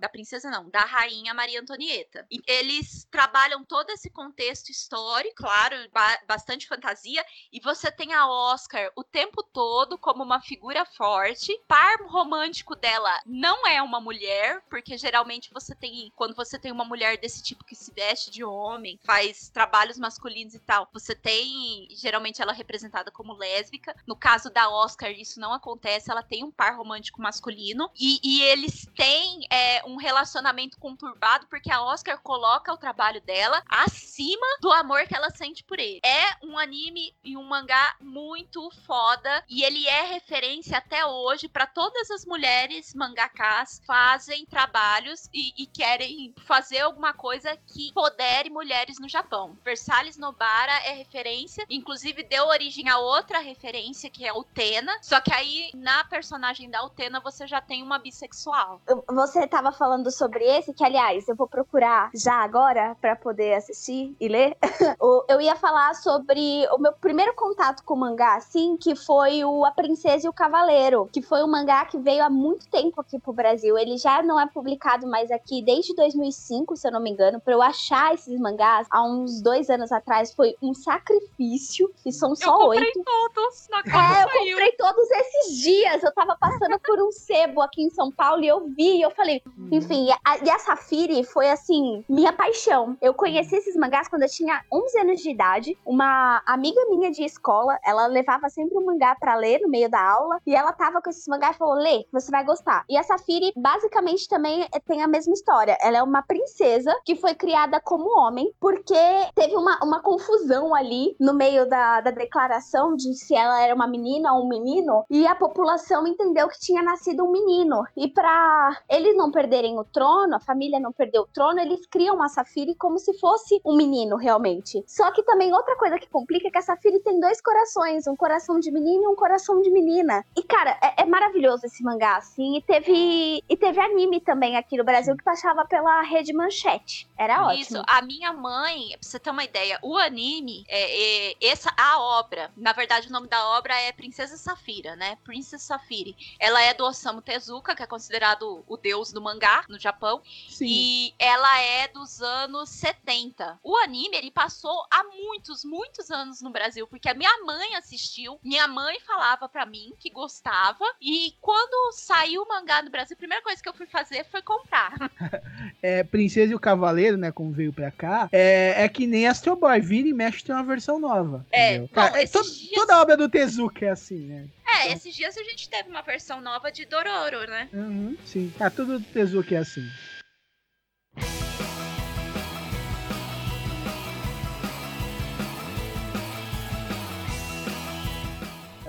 da princesa não, da rainha Maria Antonieta. E eles trabalham todo esse contexto histórico, claro, ba bastante fantasia, e você tem a Oscar o tempo todo como uma figura forte. Par romântico dela não é uma mulher, porque geralmente você tem, quando você tem uma mulher desse tipo que se veste de homem, faz trabalhos masculinos e tal, você tem, geralmente ela é representada como lésbica. No caso da Oscar, isso não acontece, ela tem um par romântico masculino e, e eles têm é, um relacionamento conturbado porque a Oscar coloca o trabalho dela acima do amor que ela sente por ele. É um anime e um mangá muito foda e ele é referência até hoje para todas as mulheres mangakas fazem trabalhos e, e, querem fazer alguma coisa que podere mulheres no Japão. Versalhes Nobara é referência, inclusive deu origem a outra referência que é Utena, só que aí na personagem da Utena você já tem uma bissexual. Você tava falando sobre esse, que aliás, eu vou procurar já agora para poder assistir e ler. (laughs) eu ia falar sobre o meu primeiro contato com o mangá, assim, que foi o A Princesa e o Cavaleiro, que foi um mangá que veio há muito tempo aqui pro Brasil. Ele já não é publicado mais aqui desde 2005, se eu não me engano. Pra eu achar esses mangás há uns dois anos atrás foi um sacrifício. E são só oito. Eu comprei todos na É, eu comprei todos esses dias. Eu tava passando por um sebo aqui em São Paulo e eu vi. E eu falei, enfim, a, e a Safiri foi assim, minha paixão. Eu conheci esses mangás quando eu tinha 11 anos de idade. Uma amiga minha de escola, ela levava sempre um mangá para ler no meio da aula. E ela tava com esses mangás e falou: Lê, você vai gostar. E a Safiri, basicamente, também tem a mesma história. Ela é uma princesa que foi criada como homem, porque teve uma, uma confusão ali no meio da, da declaração de se ela era uma menina ou um menino. E a população entendeu que tinha nascido um menino. E para eles não perderem o trono, a família não perder o trono, eles criam a Safiri como se fosse um menino realmente. Só que também outra coisa que complica é que a Safiri tem dois corações, um coração de menino e um coração de menina. E cara, é, é maravilhoso esse mangá, assim. E teve, e teve anime também aqui no Brasil que passava pela Rede Manchete. Era ótimo. Isso, a minha mãe, pra você ter uma ideia, o anime, é, é, essa, a obra, na verdade o nome da obra é Princesa Safira, né? Princess Safiri. Ela é do Osamu Tezuka, que é considerado o deus do mangá no Japão. Sim. E ela é dos anos 70. O anime, ele passou há muitos, muitos anos no Brasil, porque a minha mãe assistiu, minha mãe falava pra mim que gostava, e quando saiu o mangá no Brasil, a primeira coisa que eu fui fazer foi comprar. (laughs) É, Princesa e o Cavaleiro, né? Como veio pra cá, é, é que nem Astro Boy. Vira e mexe tem uma versão nova. É, bom, Cara, é to- dias- Toda obra do Tezuka é assim, né? É, esses dias a gente teve uma versão nova de Dororo, né? Uhum, sim. Ah, tudo do Tezuka é assim.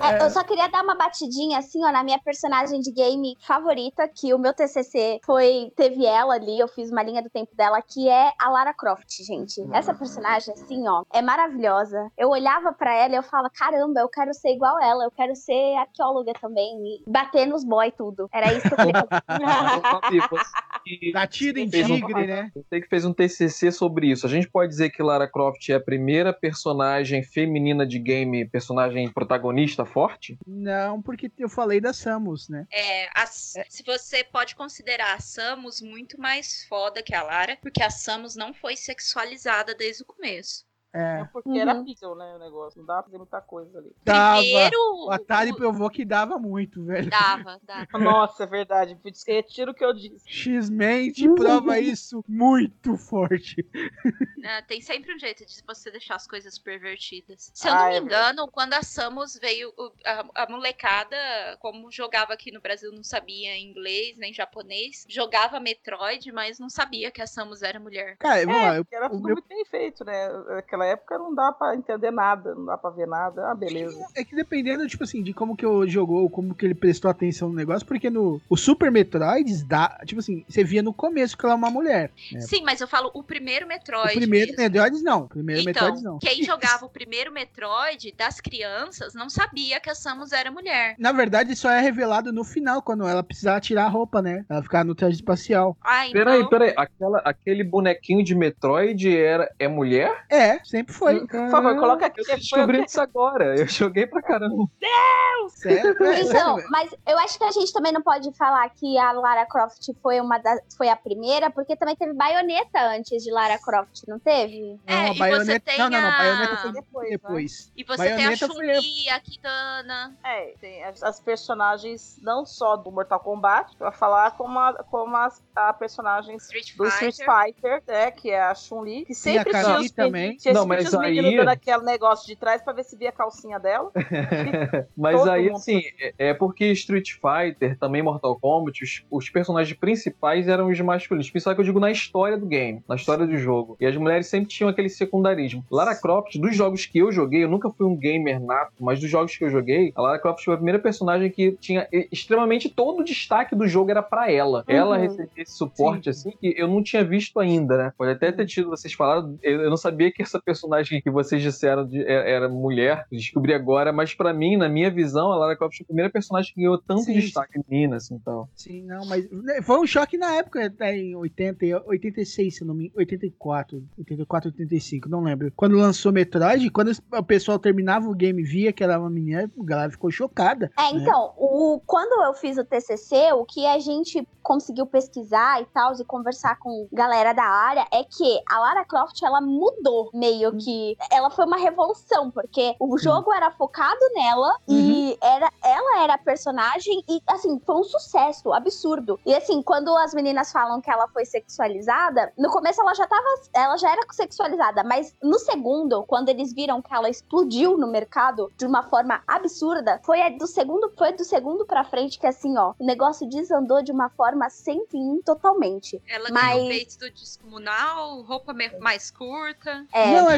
É, eu só queria dar uma batidinha assim, ó, na minha personagem de game favorita, que o meu TCC foi teve ela ali, eu fiz uma linha do tempo dela, que é a Lara Croft, gente. Essa personagem assim, ó, é maravilhosa. Eu olhava pra ela e eu falava, caramba, eu quero ser igual ela, eu quero ser arqueóloga também e bater nos boy tudo. Era isso que eu queria. (laughs) Latido (laughs) em um- tigre, né? Você que fez um TCC sobre isso. A gente pode dizer que Lara Croft é a primeira personagem feminina de game, personagem protagonista forte? Não, porque eu falei da Samus, né? É, as- se você pode considerar a Samus muito mais foda que a Lara, porque a Samus não foi sexualizada desde o começo. É. Porque era pixel, né, o negócio. Não dava pra fazer muita coisa ali. Dava. Primeiro, O Atari provou que dava muito, velho. Dava, (laughs) dava. Nossa, é verdade. Retiro o que eu disse. X-Men te prova isso muito forte. né, (laughs) tem sempre um jeito de você deixar as coisas pervertidas. Se eu Ah, não me é engano, quando a Samus veio, a, a molecada, como jogava aqui no Brasil, não sabia inglês nem japonês, jogava Metroid, mas não sabia que a Samus era mulher. Cara, vamos lá. eu- Era o tudo meu- muito bem feito, né? Naquela naquela época não dá pra entender nada, não dá pra ver nada. Ah, beleza. É que dependendo, tipo assim, de como que eu jogou, como que ele prestou atenção no negócio, porque no o Super Metroid, dá, tipo assim, você via no começo que ela é uma mulher. né? Sim, mas eu falo o primeiro Metroid. O primeiro mesmo. Metroid não. O primeiro Então, Metroid não. quem (laughs) jogava o primeiro Metroid das crianças não sabia que a Samus era mulher. Na verdade, só é revelado no final, quando ela precisava tirar a roupa, né? Ela ficava no traje espacial. Ah, então... Peraí, peraí. Aquela, aquele bonequinho de Metroid era, é mulher? É, sempre foi. Por favor, coloca aqui. Eu tô descobrindo isso agora. Eu joguei pra caramba. (laughs) Sério? Então, mas eu acho que a gente também não pode falar que a Lara Croft foi uma das, foi a primeira, porque também teve baioneta antes de Lara Croft, não teve? É, Não, e você baioneta... tem não, não, não. a- Baioneta foi depois. né? depois. E você Baioneta tem a foi- Chun-Li, a Kitana. É, tem as, as personagens não só do Mortal Kombat, pra falar como a, como as, a personagem Street do Fighter. Street Fighter, né, que é a Chun-Li, que sempre a tinha os, também. tinha Sempre mas os meninos aí- aquele negócio de trás pra ver se via a calcinha dela. (laughs) Mas Todo aí, mundo assim, é- é porque Street Fighter, também Mortal Kombat, os, os personagens principais eram os masculinos. Principalmente que eu digo na história do game, na história do jogo. E as mulheres sempre tinham aquele secundarismo. Lara Croft, dos jogos que eu joguei, eu nunca fui um gamer nato, mas dos jogos que eu joguei, a Lara Croft foi a primeira personagem que tinha extremamente todo o destaque do jogo era pra ela. Ela recebia esse suporte, assim, que eu não tinha visto ainda, né? Pode até ter tido, vocês falaram, eu não sabia que essa personagem que vocês disseram de- é- era mulher, descobri agora, mas pra mim, na minha visão, a Lara Croft foi a primeira personagem que ganhou tanto Sim, destaque menina, assim, então. Sim, não, mas né, foi um choque na época, né, em 80, e 86, se eu não me 84, 84, 85, não lembro. Quando lançou Metroid, quando o pessoal terminava o game e via que ela era uma menina, a galera ficou chocada. É, né? então, o, quando eu fiz o TCC, o que a gente conseguiu pesquisar e tal, e conversar com galera da área, é que a Lara Croft, ela mudou meio que. Ela foi uma revolução, porque o jogo era focado nela e era, ela era a personagem e, assim, foi um sucesso absurdo. E, assim, quando as meninas falam que ela foi sexualizada, no começo ela já tava. Ela já era sexualizada, mas no segundo, quando eles viram que ela explodiu no mercado de uma forma absurda, foi a do segundo, foi do segundo pra frente que assim, ó, o negócio desandou de uma forma sem fim totalmente. Ela Mas- ganhou peitos do descomunal, roupa mais curta. É, Não, é-.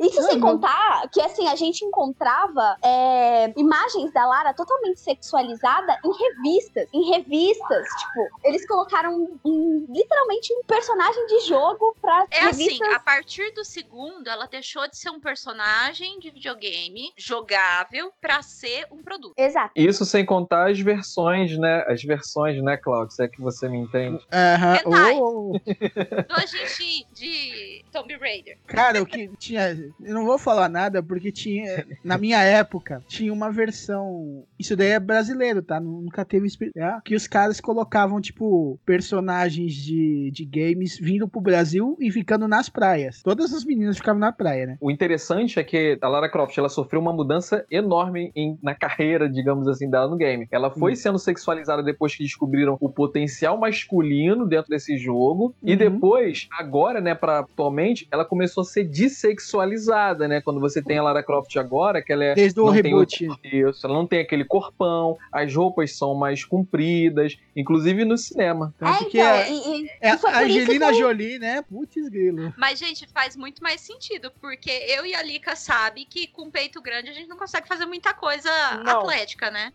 Isso Não, sem não. contar que, assim, a gente encontrava é, imagens da Lara totalmente sexualizada em revistas. Em revistas, tipo, eles colocaram um- literalmente um personagem de jogo pra É assim, revistas. a partir do segundo, ela deixou de ser um personagem de videogame jogável pra ser um produto. Exato. Isso sem contar as versões, né? As versões, né, Claudio? Se é que você me entende. Aham. Hentai. Oh, Dojin de, de Tomb Raider. Cara, o que tinha. Eu não vou falar nada, porque tinha. Na minha época, tinha uma versão. Isso daí é brasileiro, tá? Nunca teve. é, Que os caras colocavam, tipo, personagens de, de games vindo pro Brasil e ficando nas praias. Todas as meninas ficavam na praia, né? O interessante é que a Lara Croft ela sofreu uma mudança enorme em- na carreira, digamos assim, dela no game. Ela foi sendo sexualizada depois que descobriram o potencial masculino dentro desse jogo. E Uhum. depois, agora, né, para atualmente, ela começou a ser dessexualizada, né? Quando você tem a Lara Croft agora, que ela é. Desde o reboot. o- Isso, ela não tem aquele corpão, as roupas são mais compridas, inclusive no cinema. Tanto É, que então, é, e, e- é a Angelina que Jolie, né? Putz, grilo. Mas, gente, faz muito mais sentido, porque eu e a Lika sabe que com peito grande a gente não consegue fazer muita coisa Não. atlética, né?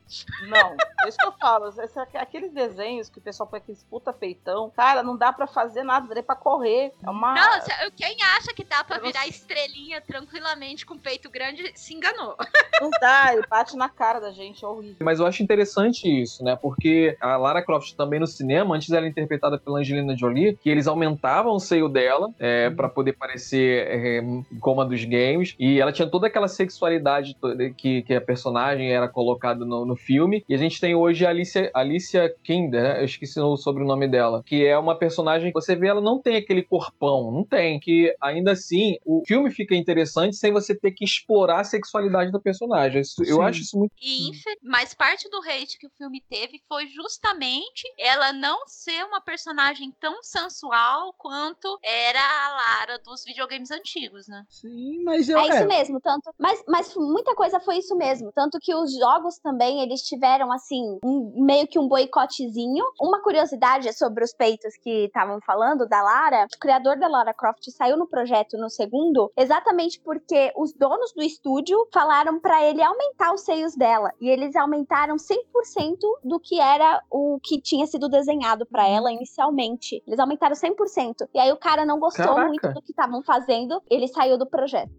Não, é isso que eu falo. aqueles desenhos que o pessoal põe aqueles puta peitão, cara, não dá pra fazer nada, nem pra correr. É uma. Não, quem acha que dá pra Eu virar não- estrelinha tranquilamente com peito grande se enganou. Não dá, ele bate na cara da gente, é horrível. Mas eu acho interessante isso, né? Porque a Lara Croft também no cinema, antes ela era interpretada pela Angelina Jolie, que eles aumentavam o seio dela é, Uhum. para poder parecer é, como a dos games. E ela tinha toda aquela sexualidade que, que a personagem era colocada no, no filme. E a gente tem hoje a Alicia, Alicia Kinder, né? eu esqueci o sobrenome dela, que é uma personagem que você vê, ela não tem aquele corpão, não tem. Que ainda assim, o filme fica interessante sem você ter que explorar a sexualidade da personagem. Isso- Eu Sim. acho isso muito E Mas parte do hate que o filme teve foi justamente ela não ser uma personagem tão sensual quanto era a Lara dos videogames antigos, né? Sim, mas eu. É isso mesmo, tanto. Mas, mas muita coisa foi isso mesmo. Tanto que os jogos também, eles tiveram, assim, um- meio que um boicotezinho. Uma curiosidade é sobre os peitos que estavam falando da Lara. O criador da Lara Croft saiu no projeto no segundo exatamente porque os donos do estúdio falaram pra ele aumentar os seios dela. E eles aumentaram 100% do que era o que tinha sido desenhado pra ela inicialmente. Eles aumentaram 100%. E aí o cara não gostou Caraca. muito do que estavam fazendo, ele saiu do projeto.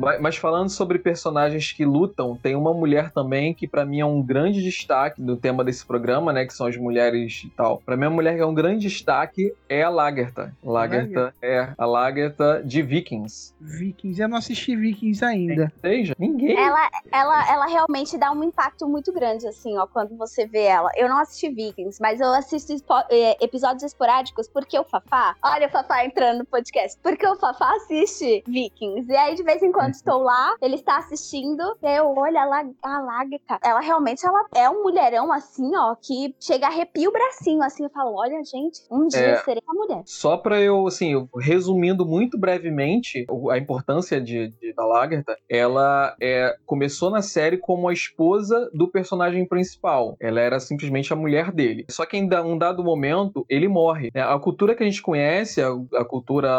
Mas, mas falando sobre personagens que lutam, tem uma mulher também que pra mim é um grande destaque no tema desse programa, né? Que são as mulheres e tal. Pra mim, a mulher que é um grande destaque é a Lagertha. Lagertha é a Lagertha de Vikings. Vikings, eu não assisti Vikings ainda. Seja, ninguém. Ela, ela, ela realmente dá um impacto muito grande, assim, ó, quando você vê ela. Eu não assisti Vikings, mas eu assisto espo- eh, episódios esporádicos porque o Fafá. Olha o Fafá entrando no podcast. Porque o Fafá assiste Vikings. E aí, de vez em quando, estou lá, ele está assistindo, e aí eu olho a, La- a Lagertha. Ela realmente ela é um mulherão, assim, ó, que chega a arrepia o bracinho, assim. Eu falo, olha, gente, um dia É. serei uma mulher. Só pra eu, assim, eu- resumindo muito brevemente a importância de, de- da Lagertha, ela é, começou na série como a esposa do personagem principal. Ela era simplesmente a mulher dele. Só que em um dado momento, ele morre. né? A cultura que a gente conhece, a, a cultura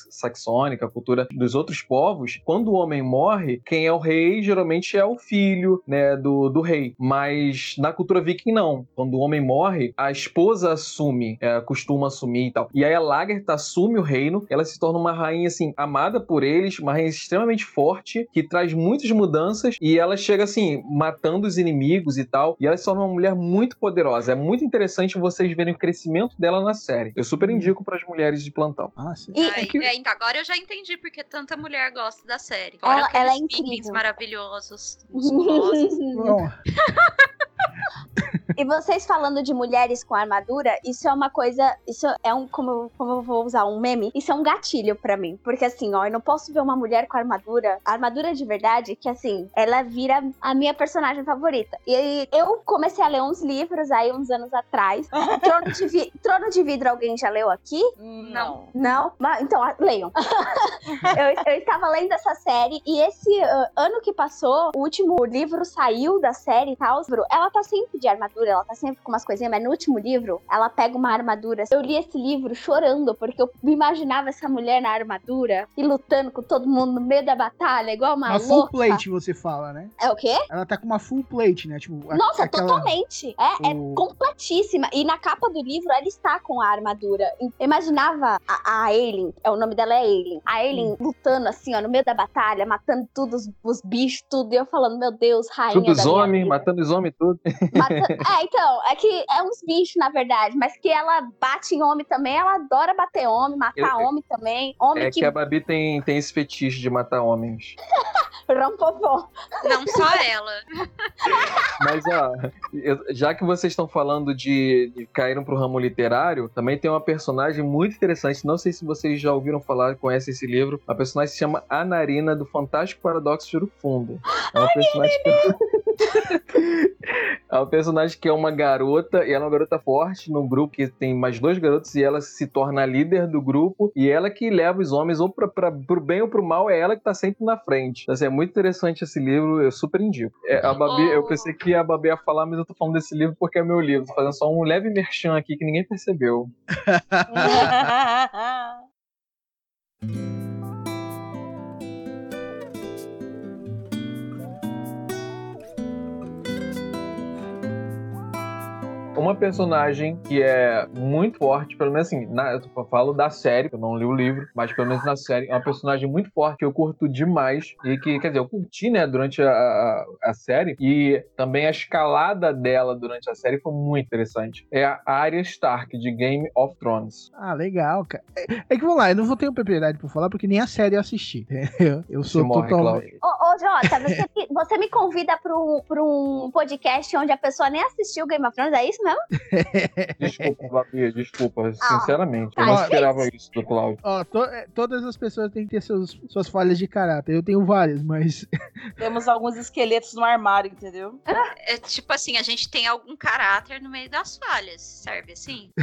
anglo-saxônica, a cultura dos outros povos, quando o homem morre, quem é o rei geralmente é o filho né, do, do rei. Mas na cultura viking, não. Quando o homem morre, a esposa assume, é, costuma assumir e tal. E aí a Lagertha assume o reino, ela se torna uma rainha, assim, amada por eles, uma rainha extremamente forte, que traz muitas mudanças, e ela chega, assim, matando os inimigos e tal, e ela se torna uma mulher muito poderosa. É muito interessante vocês verem o crescimento dela na série. Eu super indico para as mulheres de plantão. Ah, sim. Ai, é, então, agora eu já entendi porque tanta mulher gosta da série. Ela- Olha ela é incrível. maravilhosos. (laughs) Bom, E vocês falando de mulheres com armadura, isso é uma coisa. Isso é um. Como, eu- como eu vou usar um meme? Isso é um gatilho pra mim. Porque assim, ó, eu não posso ver uma mulher com armadura. Armadura de verdade, que assim, ela vira a minha personagem favorita. E aí, eu comecei a ler uns livros aí uns anos atrás. (laughs) Trono de, Vi- Trono de Vidro, alguém já leu aqui? Não. Não? Mas, então, leiam. (laughs) eu, eu estava lendo essa série e esse ah, ano que passou, o último livro saiu da série e tal. Ela tá sempre de armadura, ela tá sempre com umas coisinhas, mas no último livro, ela pega uma armadura. Eu li esse livro chorando, porque eu me imaginava essa mulher na armadura e lutando com todo mundo no meio da batalha, igual uma, uma full louca. plate, você fala, né? É o quê? Ela tá com uma full plate, né? Tipo, Nossa, aquela- totalmente. É, O- é completíssima. E na capa do livro ela está com a armadura. Eu imaginava a, a Aileen, é, o nome dela é Aileen. A Aileen Hum. lutando assim, ó, no meio da batalha, matando tudo, os, os bichos, tudo. E eu falando, meu Deus, rainha Tudo os homens, matando os homens tudo. Mata- É, então, é que é uns bichos, na verdade, mas que ela bate em homem também, ela adora bater homem, matar Eu- homem também. Homem É que, que a Babi tem, tem esse fetiche de matar homens. (laughs) rompopó. Não só ela. Mas, ó, já que vocês estão falando de, de caíram pro ramo literário, também tem uma personagem muito interessante. Não sei se vocês já ouviram falar, conhecem esse livro. A personagem se chama Anarina, do Fantástico Paradoxo de Ouro Fundo. É uma personagem que... (laughs) É uma personagem que é uma garota, e ela é uma garota forte num grupo que tem mais dois garotos, e ela se torna a líder do grupo, e ela que leva os homens ou pra, pra, pro bem ou pro mal, é ela que tá sempre na frente. Então, assim, é muito interessante esse livro, eu super indico. É, a Babi, eu pensei que a Babi ia falar, mas eu tô falando desse livro porque é meu livro. Tô fazendo só um leve merchan aqui que ninguém percebeu. (laughs) (laughs) Uma personagem que é muito forte, pelo menos assim, na- eu falo da série, eu não li o livro, mas pelo menos na série, é uma personagem muito forte que eu curto demais. E que, quer dizer, eu curti, né, durante a, a, a série. E também a escalada dela durante a série foi muito interessante. É a Arya Stark, de Game of Thrones. Ah, legal, cara. É, é que vamos lá, eu não vou ter propriedade pra falar, porque nem a série eu assisti. Eu sou Você morre, totalmente. Ô, ô Jota, você, me- você me convida pra um, pra um podcast onde a pessoa nem assistiu Game of Thrones, é isso mesmo? (laughs) Desculpa, Babi, desculpa, Ah, sinceramente. tá, eu não gente. esperava isso do Cláudio. Ó, to- é, todas as pessoas têm que ter seus, suas falhas de caráter. Eu tenho várias, mas. (laughs) Temos alguns esqueletos no armário, entendeu? É tipo assim, a gente tem algum caráter no meio das falhas, serve assim? (laughs)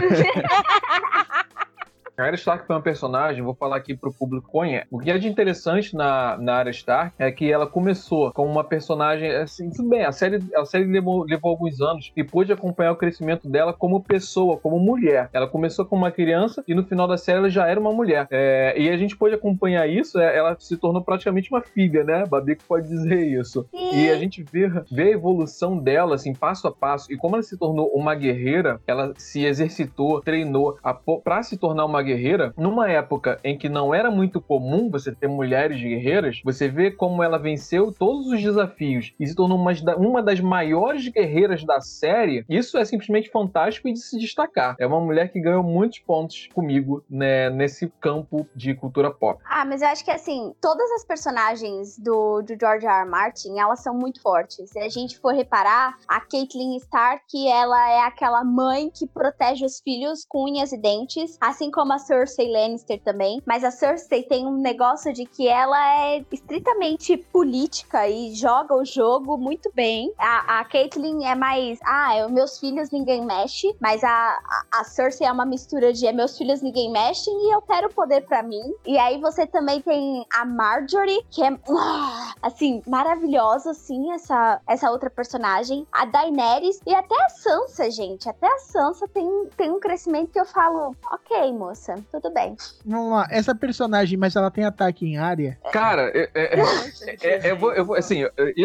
A Arya Stark foi uma personagem, vou falar aqui pro público conhece. O que é de interessante na, na Arya Stark é que ela começou como uma personagem, assim, tudo bem, a série, a série levou, levou alguns anos e pôde acompanhar o crescimento dela como pessoa, como mulher. Ela começou como uma criança e no final da série ela já era uma mulher. É, e a gente pôde acompanhar isso, é, ela se tornou praticamente uma filha, né? Babico pode dizer isso. E a gente vê, vê a evolução dela, assim, passo a passo, e como ela se tornou uma guerreira, ela se exercitou, treinou a po- pra se tornar uma guerreira, numa época em que não era muito comum você ter mulheres guerreiras, você vê como ela venceu todos os desafios e se tornou uma, uma das maiores guerreiras da série. Isso é simplesmente fantástico e de se destacar. É uma mulher que ganhou muitos pontos comigo né, nesse campo de cultura pop. Ah, mas eu acho que assim, todas as personagens do, do George R. R. Martin, elas são muito fortes. Se a gente for reparar, a Caitlyn Stark, ela é aquela mãe que protege os filhos com unhas e dentes, assim como a Cersei Lannister também. Mas a Cersei tem um negócio de que ela é estritamente política e joga o jogo muito bem. A, a Caitlyn é mais, ah, é, meus filhos ninguém mexe, mas a, a, a Cersei é uma mistura de é, meus filhos ninguém mexe e eu quero poder pra mim. E aí você também tem a Marjorie, que é ah, assim, maravilhosa, assim, essa, essa outra personagem. A Daenerys e até a Sansa, gente. Até a Sansa tem, tem um crescimento que eu falo, ok, moça, tudo bem. Vamos lá, essa personagem, mas ela tem ataque em área. Cara, é, é, é, é, eu vou, eu vou, assim,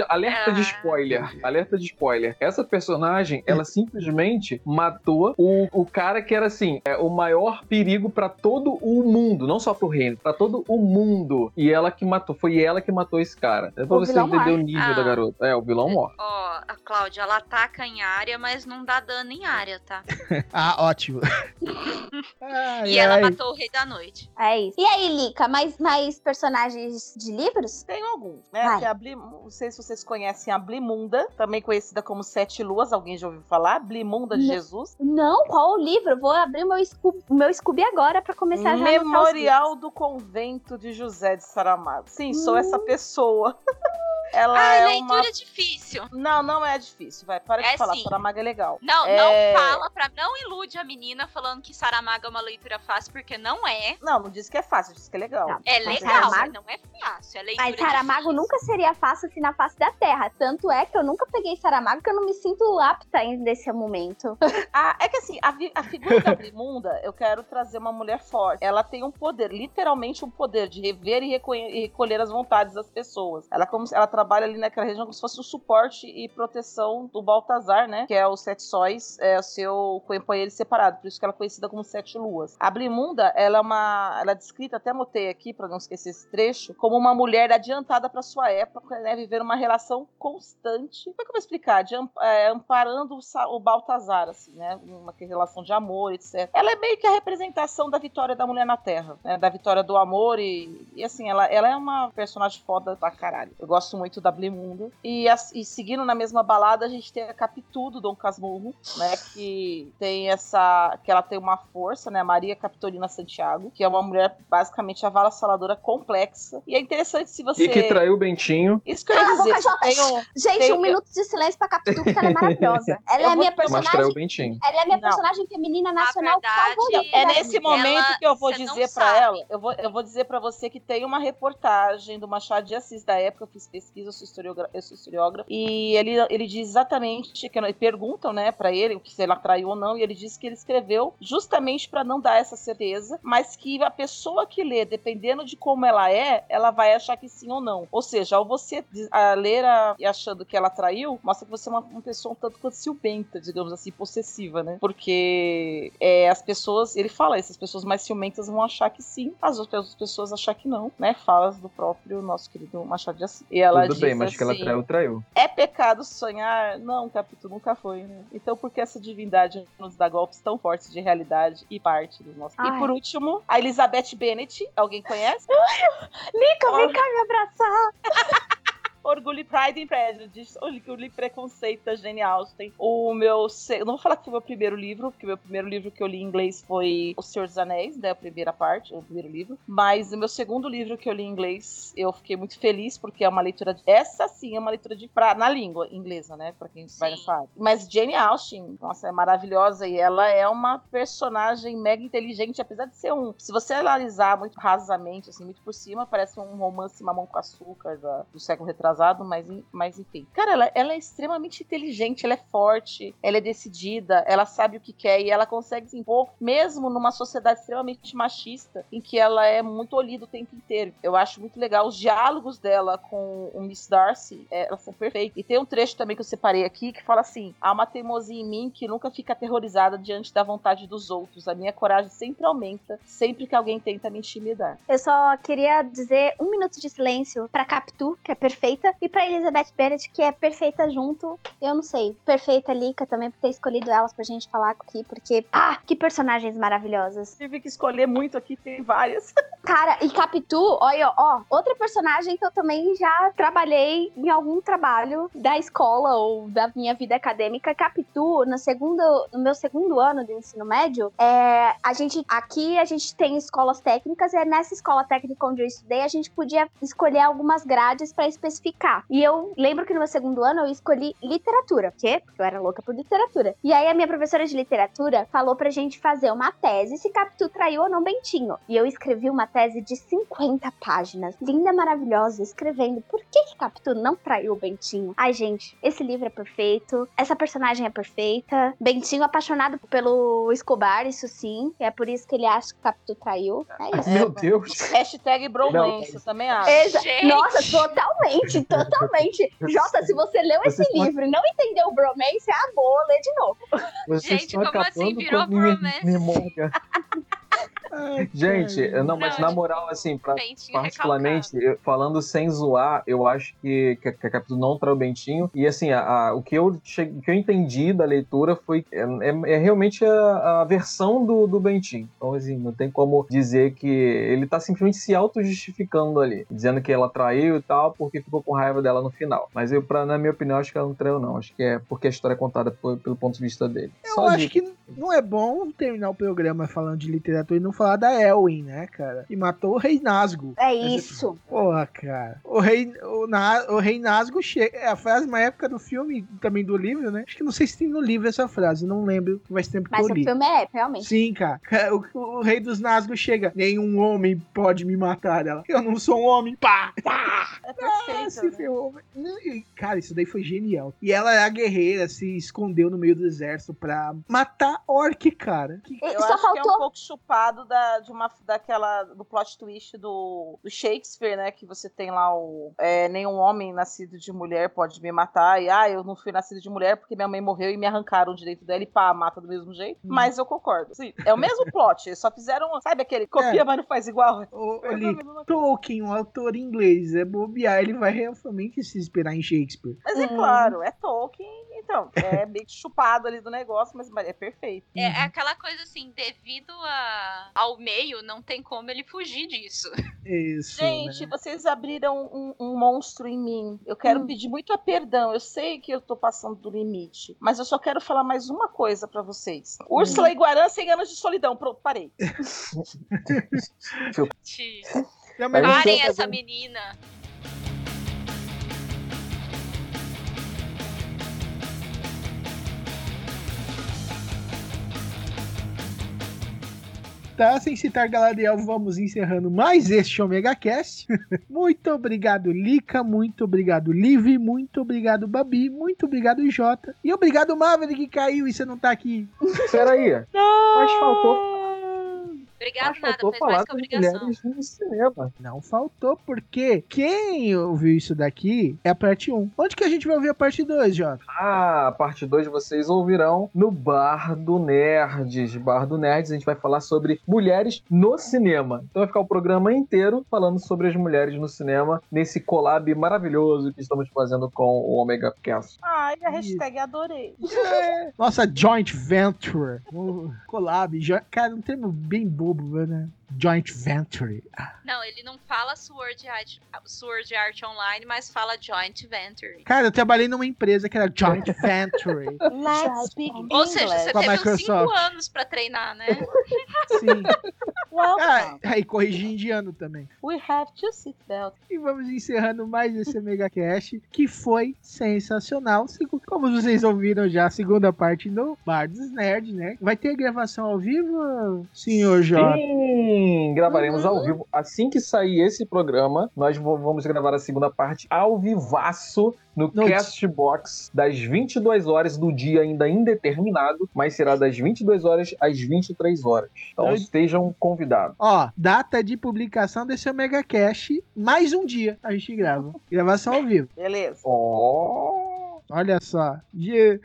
alerta de spoiler, alerta de spoiler. Essa personagem, ela simplesmente matou o, o cara que era, assim, é, o maior perigo pra todo o mundo, não só pro reino, pra todo o mundo. E ela que matou, foi ela que matou esse cara. É pra O você entender o nível Ah. da garota. É, o vilão morre. Ó, a Cláudia, ela ataca em área, mas não dá dano em área, tá? (laughs) ah, ótimo. (laughs) Ai, e ela ai. matou o Rei da Noite. É isso. E aí, Lica, mais, mais personagens de livros? Tem alguns, né? Vai. Tem a Bli- não sei se vocês conhecem a Blimunda, também conhecida como Sete Luas. Alguém já ouviu falar? Blimunda de Não. Jesus. Não, qual o livro? Eu Vou abrir o meu Scooby, meu Scooby agora pra começar já a Memorial do Convento de José de Saramago. Sim, sou Hum. essa pessoa. (laughs) Ela ah, é leitura uma... difícil. Não, não é difícil. Vai, para de É falar. sim. Saramago é legal. Não, É- não fala pra. Não ilude a menina falando que Saramago é uma leitura fácil, porque não é. Não, não disse que é fácil, disse que é legal. É Mas legal, Saramago- mas não é fácil. É Mas Saramago nunca seria fácil assim na face da Terra. Tanto é que eu nunca peguei Saramago que eu não me sinto apta ainda nesse momento. (laughs) Ah, é que assim, a, a figura da Blimunda, eu quero trazer uma mulher forte. Ela tem um poder, literalmente um poder de rever e, e recolher as vontades das pessoas. Ela, como, se- ela trabalha ali naquela região como se fosse o suporte e proteção do Baltazar, né? Que é os sete sóis, é o seu companheiro separado. Por isso que ela é conhecida como Sete Luas. A Blimunda, ela é uma. Ela é descrita, até anotei aqui pra não esquecer esse trecho, como uma mulher adiantada pra sua época, né? Viver uma relação constante. Como é que eu vou explicar? De, é, amparando o, o Baltazar, assim, né? Uma relação de amor, etc. Ela é meio que a representação da vitória da mulher na Terra, né? Da vitória do amor e, e assim, ela, ela é uma personagem foda pra caralho. Eu gosto muito da Blimunda. E, e seguindo na mesma balada, a gente tem a Capitu do Dom Casmurro, né? Que tem essa. que ela tem uma força, né? Maria Capitolina Santiago, que é uma mulher basicamente avassaladora complexa. E é interessante se você. E que traiu o Bentinho. Isso que eu ia Cala a dizer. tem um- Gente, tem- um minuto de silêncio pra Capitu, porque ela é maravilhosa. (laughs) Ela é Eu a minha vou- Mas traiu personagem. o Bentinho. Ela é a minha Não. personagem feminina nacional favorita. É nesse momento que eu vou cê dizer pra sabe. ela, eu vou, eu vou dizer pra você que tem uma reportagem do Machado de Assis da época, eu fiz pesquisa, eu sou, historiogra- eu sou historiógrafo, e ele, ele diz exatamente, que perguntam, né, pra ele, se ela traiu ou não, e ele diz que ele escreveu justamente pra não dar essa certeza, mas que a pessoa que lê, dependendo de como ela é, ela vai achar que sim ou não. Ou seja, ao você a ler a- e achando que ela traiu, mostra que você é uma, uma pessoa um tanto quanto ciumenta, digamos assim, possessiva, né? Porque é, as pessoas, ele fala, essas pessoas mais ciumentas vão achar que sim, as outras pessoas achar que não, né? Falas do próprio nosso querido Machado de Assis. E ela Tudo diz bem, mas que ela assim, traiu, traiu. é pecado sonhar? Não, capítulo nunca foi, né? Então por que essa divindade nos dá golpes tão fortes de realidade e parte do Ai. E por último, a Elizabeth Bennet, alguém conhece? Lica, vem cá me abraçar. Eu li Pride and Prejudice, eu li Preconceito da Jane Austen. O meu. Eu não vou falar que foi o meu primeiro livro, porque o meu primeiro livro que eu li em inglês foi O Senhor dos Anéis, né? A primeira parte, o primeiro livro. Mas o meu segundo livro que eu li em inglês, eu fiquei muito feliz, porque é uma leitura. De, essa sim é uma leitura de pra, na língua inglesa, né? Pra quem vai nessa área. Mas Jane Austen, nossa, é maravilhosa e ela é uma personagem mega inteligente, apesar de ser um. Se você analisar muito rasamente, assim, muito por cima, parece um romance mamão com açúcar da- do século retrasado, mas, en- mas enfim. Cara, ela, ela é extremamente inteligente, ela é forte, ela é decidida, ela sabe o que quer e ela consegue se impor, mesmo numa sociedade extremamente machista, em que ela é muito olhida o tempo inteiro. Eu acho muito legal os diálogos dela com o Miss Darcy, é, elas são perfeitas. E tem um trecho também que eu separei aqui que fala assim: há uma teimosia em mim que nunca fica aterrorizada diante da vontade dos outros. A minha coragem sempre aumenta sempre que alguém tenta me intimidar. Eu só queria dizer um minuto de silêncio pra Capitu, que é perfeita, e pra Elizabeth Bennet, que é perfeita junto. Eu não sei, perfeita Lika também por ter escolhido elas pra gente falar aqui, porque, ah, que personagens maravilhosas. Tive que escolher muito aqui, tem várias. (laughs) Cara, e Capitu, olha, ó, outra personagem que eu também já trabalhei em algum trabalho da escola ou da minha vida acadêmica. Capitu, no segundo, no meu segundo ano do ensino médio, é, a gente, aqui a gente tem escolas técnicas, e é nessa escola técnica onde eu estudei, a gente podia escolher algumas grades pra especificar. E eu lembro que no meu segundo ano eu escolhi literatura, por quê? Porque eu era louca por literatura. E aí a minha professora de literatura falou pra gente fazer uma tese se Capitu traiu ou não Bentinho. E eu escrevi uma tese de 50 páginas, linda, maravilhosa, escrevendo por que, que Capitu não traiu o Bentinho. Ai, gente, esse livro é perfeito, essa personagem é perfeita. Bentinho apaixonado pelo Escobar, isso sim. E é por isso que ele acha que Capitu traiu. É isso. (laughs) Meu Deus. Hashtag bromance, eu também acho. Exa- Nossa, totalmente, totalmente. Jota, se você leu esse Vocês livro e não entendeu o bromance, é a boa, lê de novo. Vocês Gente, como assim virou bromance? Gente, eu- não, mas Não, na moral, assim, pra, Bentinho particularmente, eu- falando sem zoar, eu acho que, que, que a Capitu não traiu o Bentinho. E assim, a, a- o, que eu, que eu entendi da leitura foi é, é- é realmente a, a versão do, do Bentinho. Então, assim, não tem como dizer que ele tá simplesmente se auto-justificando ali, dizendo que ela traiu e tal, porque ficou com raiva dela no final. Mas eu, pra, na minha opinião, acho que ela não traiu, não. Acho que é porque a história é contada por- pelo ponto de vista dele. Eu Só acho dica. que não é bom terminar o programa falando de literatura e não falar da Elwin, né, cara? Que matou o rei Nasgo. É isso. Porra, cara. O rei, o, Na- o rei Nasgo chega. É a frase na época do filme, também do livro, né? Acho que não sei se tem no livro essa frase, não lembro. Faz tempo que Mas eu o li. filme é, realmente. Sim, cara. (laughs) O, o rei dos Nasgo chega. Nenhum homem pode me matar. Ela. Eu não sou um homem. Pá! Pá! É perfeito. Ah, ferrou. E, Cara, isso daí foi genial. E ela é a guerreira, se escondeu no meio do exército pra matar orc, cara. Que- Eu Só acho que é faltou- um pouco chupado da, de uma, daquela, do plot twist do, do Shakespeare, né? Que você tem lá o. é, nenhum homem nascido de mulher pode me matar. E ah, eu não fui nascido de mulher porque minha mãe morreu e me arrancaram o direito dela e pá, mata do mesmo jeito. Hum. Mas eu concordo. Sim, é o mesmo (laughs) plot. Eles só fizeram. Sabe aquele copia, É. mas não faz igual? Ô, É a Oli, mesma Tolkien, um autor inglês, é bobear, ele vai realmente se inspirar em Shakespeare. Mas é Hum. claro, é Tolkien, então. É meio que chupado ali do negócio, mas é perfeito. É, é aquela coisa assim, devido a- ao meio, não tem como ele fugir disso. Isso. Gente, né? vocês abriram um, um monstro em mim. Eu quero Hum. pedir muito a perdão. Eu sei que eu tô passando do limite, mas eu só quero falar mais uma coisa pra vocês. Úrsula e Guarã, 100 anos de solidão. Pronto, parei. (laughs) Parem essa menina. Tá, sem citar Galadriel, vamos encerrando mais este Omega Cast. (laughs) muito obrigado, Lica. Muito obrigado, Liv. Muito obrigado, Babi. Muito obrigado, Jota. E obrigado, Maverick, que caiu e você não tá aqui. Peraí. Mas faltou, Obrigado, nada, fez mais que obrigação. mulheres no cinema. Não faltou, porque quem ouviu isso daqui é a parte 1. Onde que a gente vai ouvir a parte 2, Jota? Ah, a parte 2 vocês ouvirão no Bar do Nerds. Bar do Nerds, a gente vai falar sobre mulheres no cinema. Então vai ficar o programa inteiro falando sobre as mulheres no cinema, nesse collab maravilhoso que estamos fazendo com o Omega Cast. Ai, a hashtag adorei. (laughs) Nossa joint venture. Collab. jo- Cara, um termo bem bom bobo, né? Joint Venture. Não, ele não fala Sword Art, Sword Art Online, mas fala Joint Venture. Cara, eu trabalhei numa empresa que era Joint (laughs) Venture. Let's speak Ou seja, você Com teve uns 5 Microsoft. anos pra treinar, né? Sim. Welcome. Ah, aí corrigi indiano também. We have to sit belt. E vamos encerrando mais esse Mega Cast, que foi sensacional. Como vocês ouviram já, a segunda parte no Bar dos Nerd, né? Vai ter gravação ao vivo, senhor Jota? Sim, gravaremos ao vivo. Assim que sair esse programa, nós vamos gravar a segunda parte ao vivaço no No Castbox, das 22 horas do dia ainda indeterminado, mas será das 22 horas às 23 horas. Então Doido. estejam convidados. Ó, data de publicação desse Omega Cast, mais um dia a gente grava. Gravação ao vivo. Beleza. Ó, Olha só.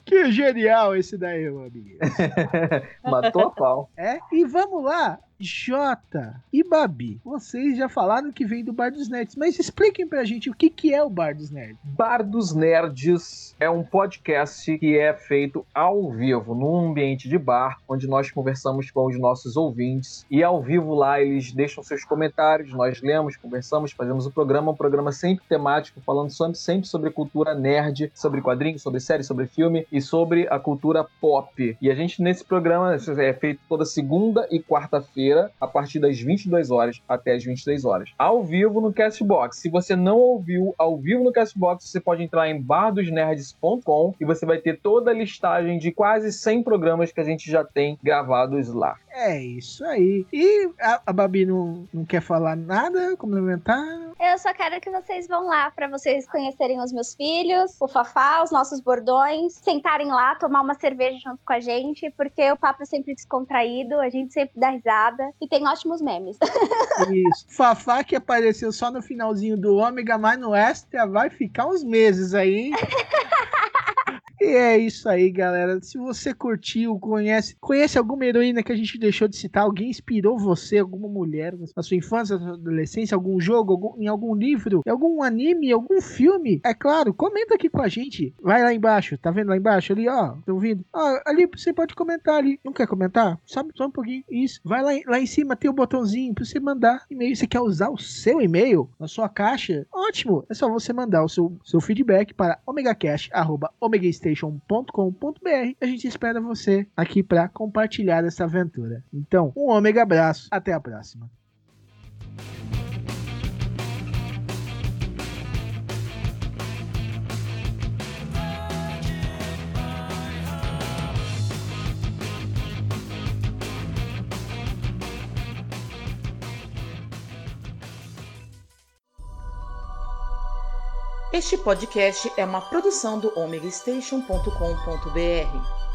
Que genial esse daí, meu amigo. (laughs) matou a pau. É? E vamos lá. Jota e Babi, vocês já falaram que vem do Bar dos Nerds, mas expliquem pra gente o que, que é o Bar dos Nerds. Bar dos Nerds é um podcast que é feito ao vivo, num ambiente de bar, onde nós conversamos com os nossos ouvintes. E ao vivo lá eles deixam seus comentários, nós lemos, conversamos, fazemos o programa, um programa sempre temático, falando sempre sobre cultura nerd, sobre quadrinhos, sobre série, sobre filme e sobre a cultura pop. E a gente nesse programa é feito toda segunda e quarta-feira, a partir das 22 horas até as 23 horas. Ao vivo no Castbox. Se você não ouviu ao vivo no Castbox, você pode entrar em bardosnerds.com e você vai ter toda a listagem de quase 100 programas que a gente já tem gravados lá. É isso aí. E a, a Babi não, não quer falar nada, complementar? Eu só quero que vocês vão lá pra vocês conhecerem os meus filhos, o Fafá, os nossos bordões, sentarem lá, tomar uma cerveja junto com a gente, porque o papo é sempre descontraído, a gente sempre dá risada e tem ótimos memes. (laughs) Isso. Fafá que apareceu só no finalzinho do Ômega, mas no Extra vai ficar uns meses aí, hein? (laughs) E é isso aí, galera. Se você curtiu, conhece, conhece alguma heroína que a gente deixou de citar, alguém inspirou você, alguma mulher na sua infância, na sua adolescência, algum jogo, algum- em algum livro, em algum anime, algum filme, é claro, comenta aqui com a gente. Vai lá embaixo, tá vendo lá embaixo ali, ó, tá ouvindo? Ó, ali você pode comentar ali. Não quer comentar? Sabe só um pouquinho. Isso. Vai lá, em- lá em cima, tem o botãozinho pra você mandar e-mail. Você quer usar o seu e-mail na sua caixa? Ótimo. É só você mandar o seu, seu feedback para omegacash.omegastation.com.br. A gente espera você aqui para compartilhar essa aventura. Então, um ômega abraço. Até a próxima. Este podcast é uma produção do omegastation.com.br.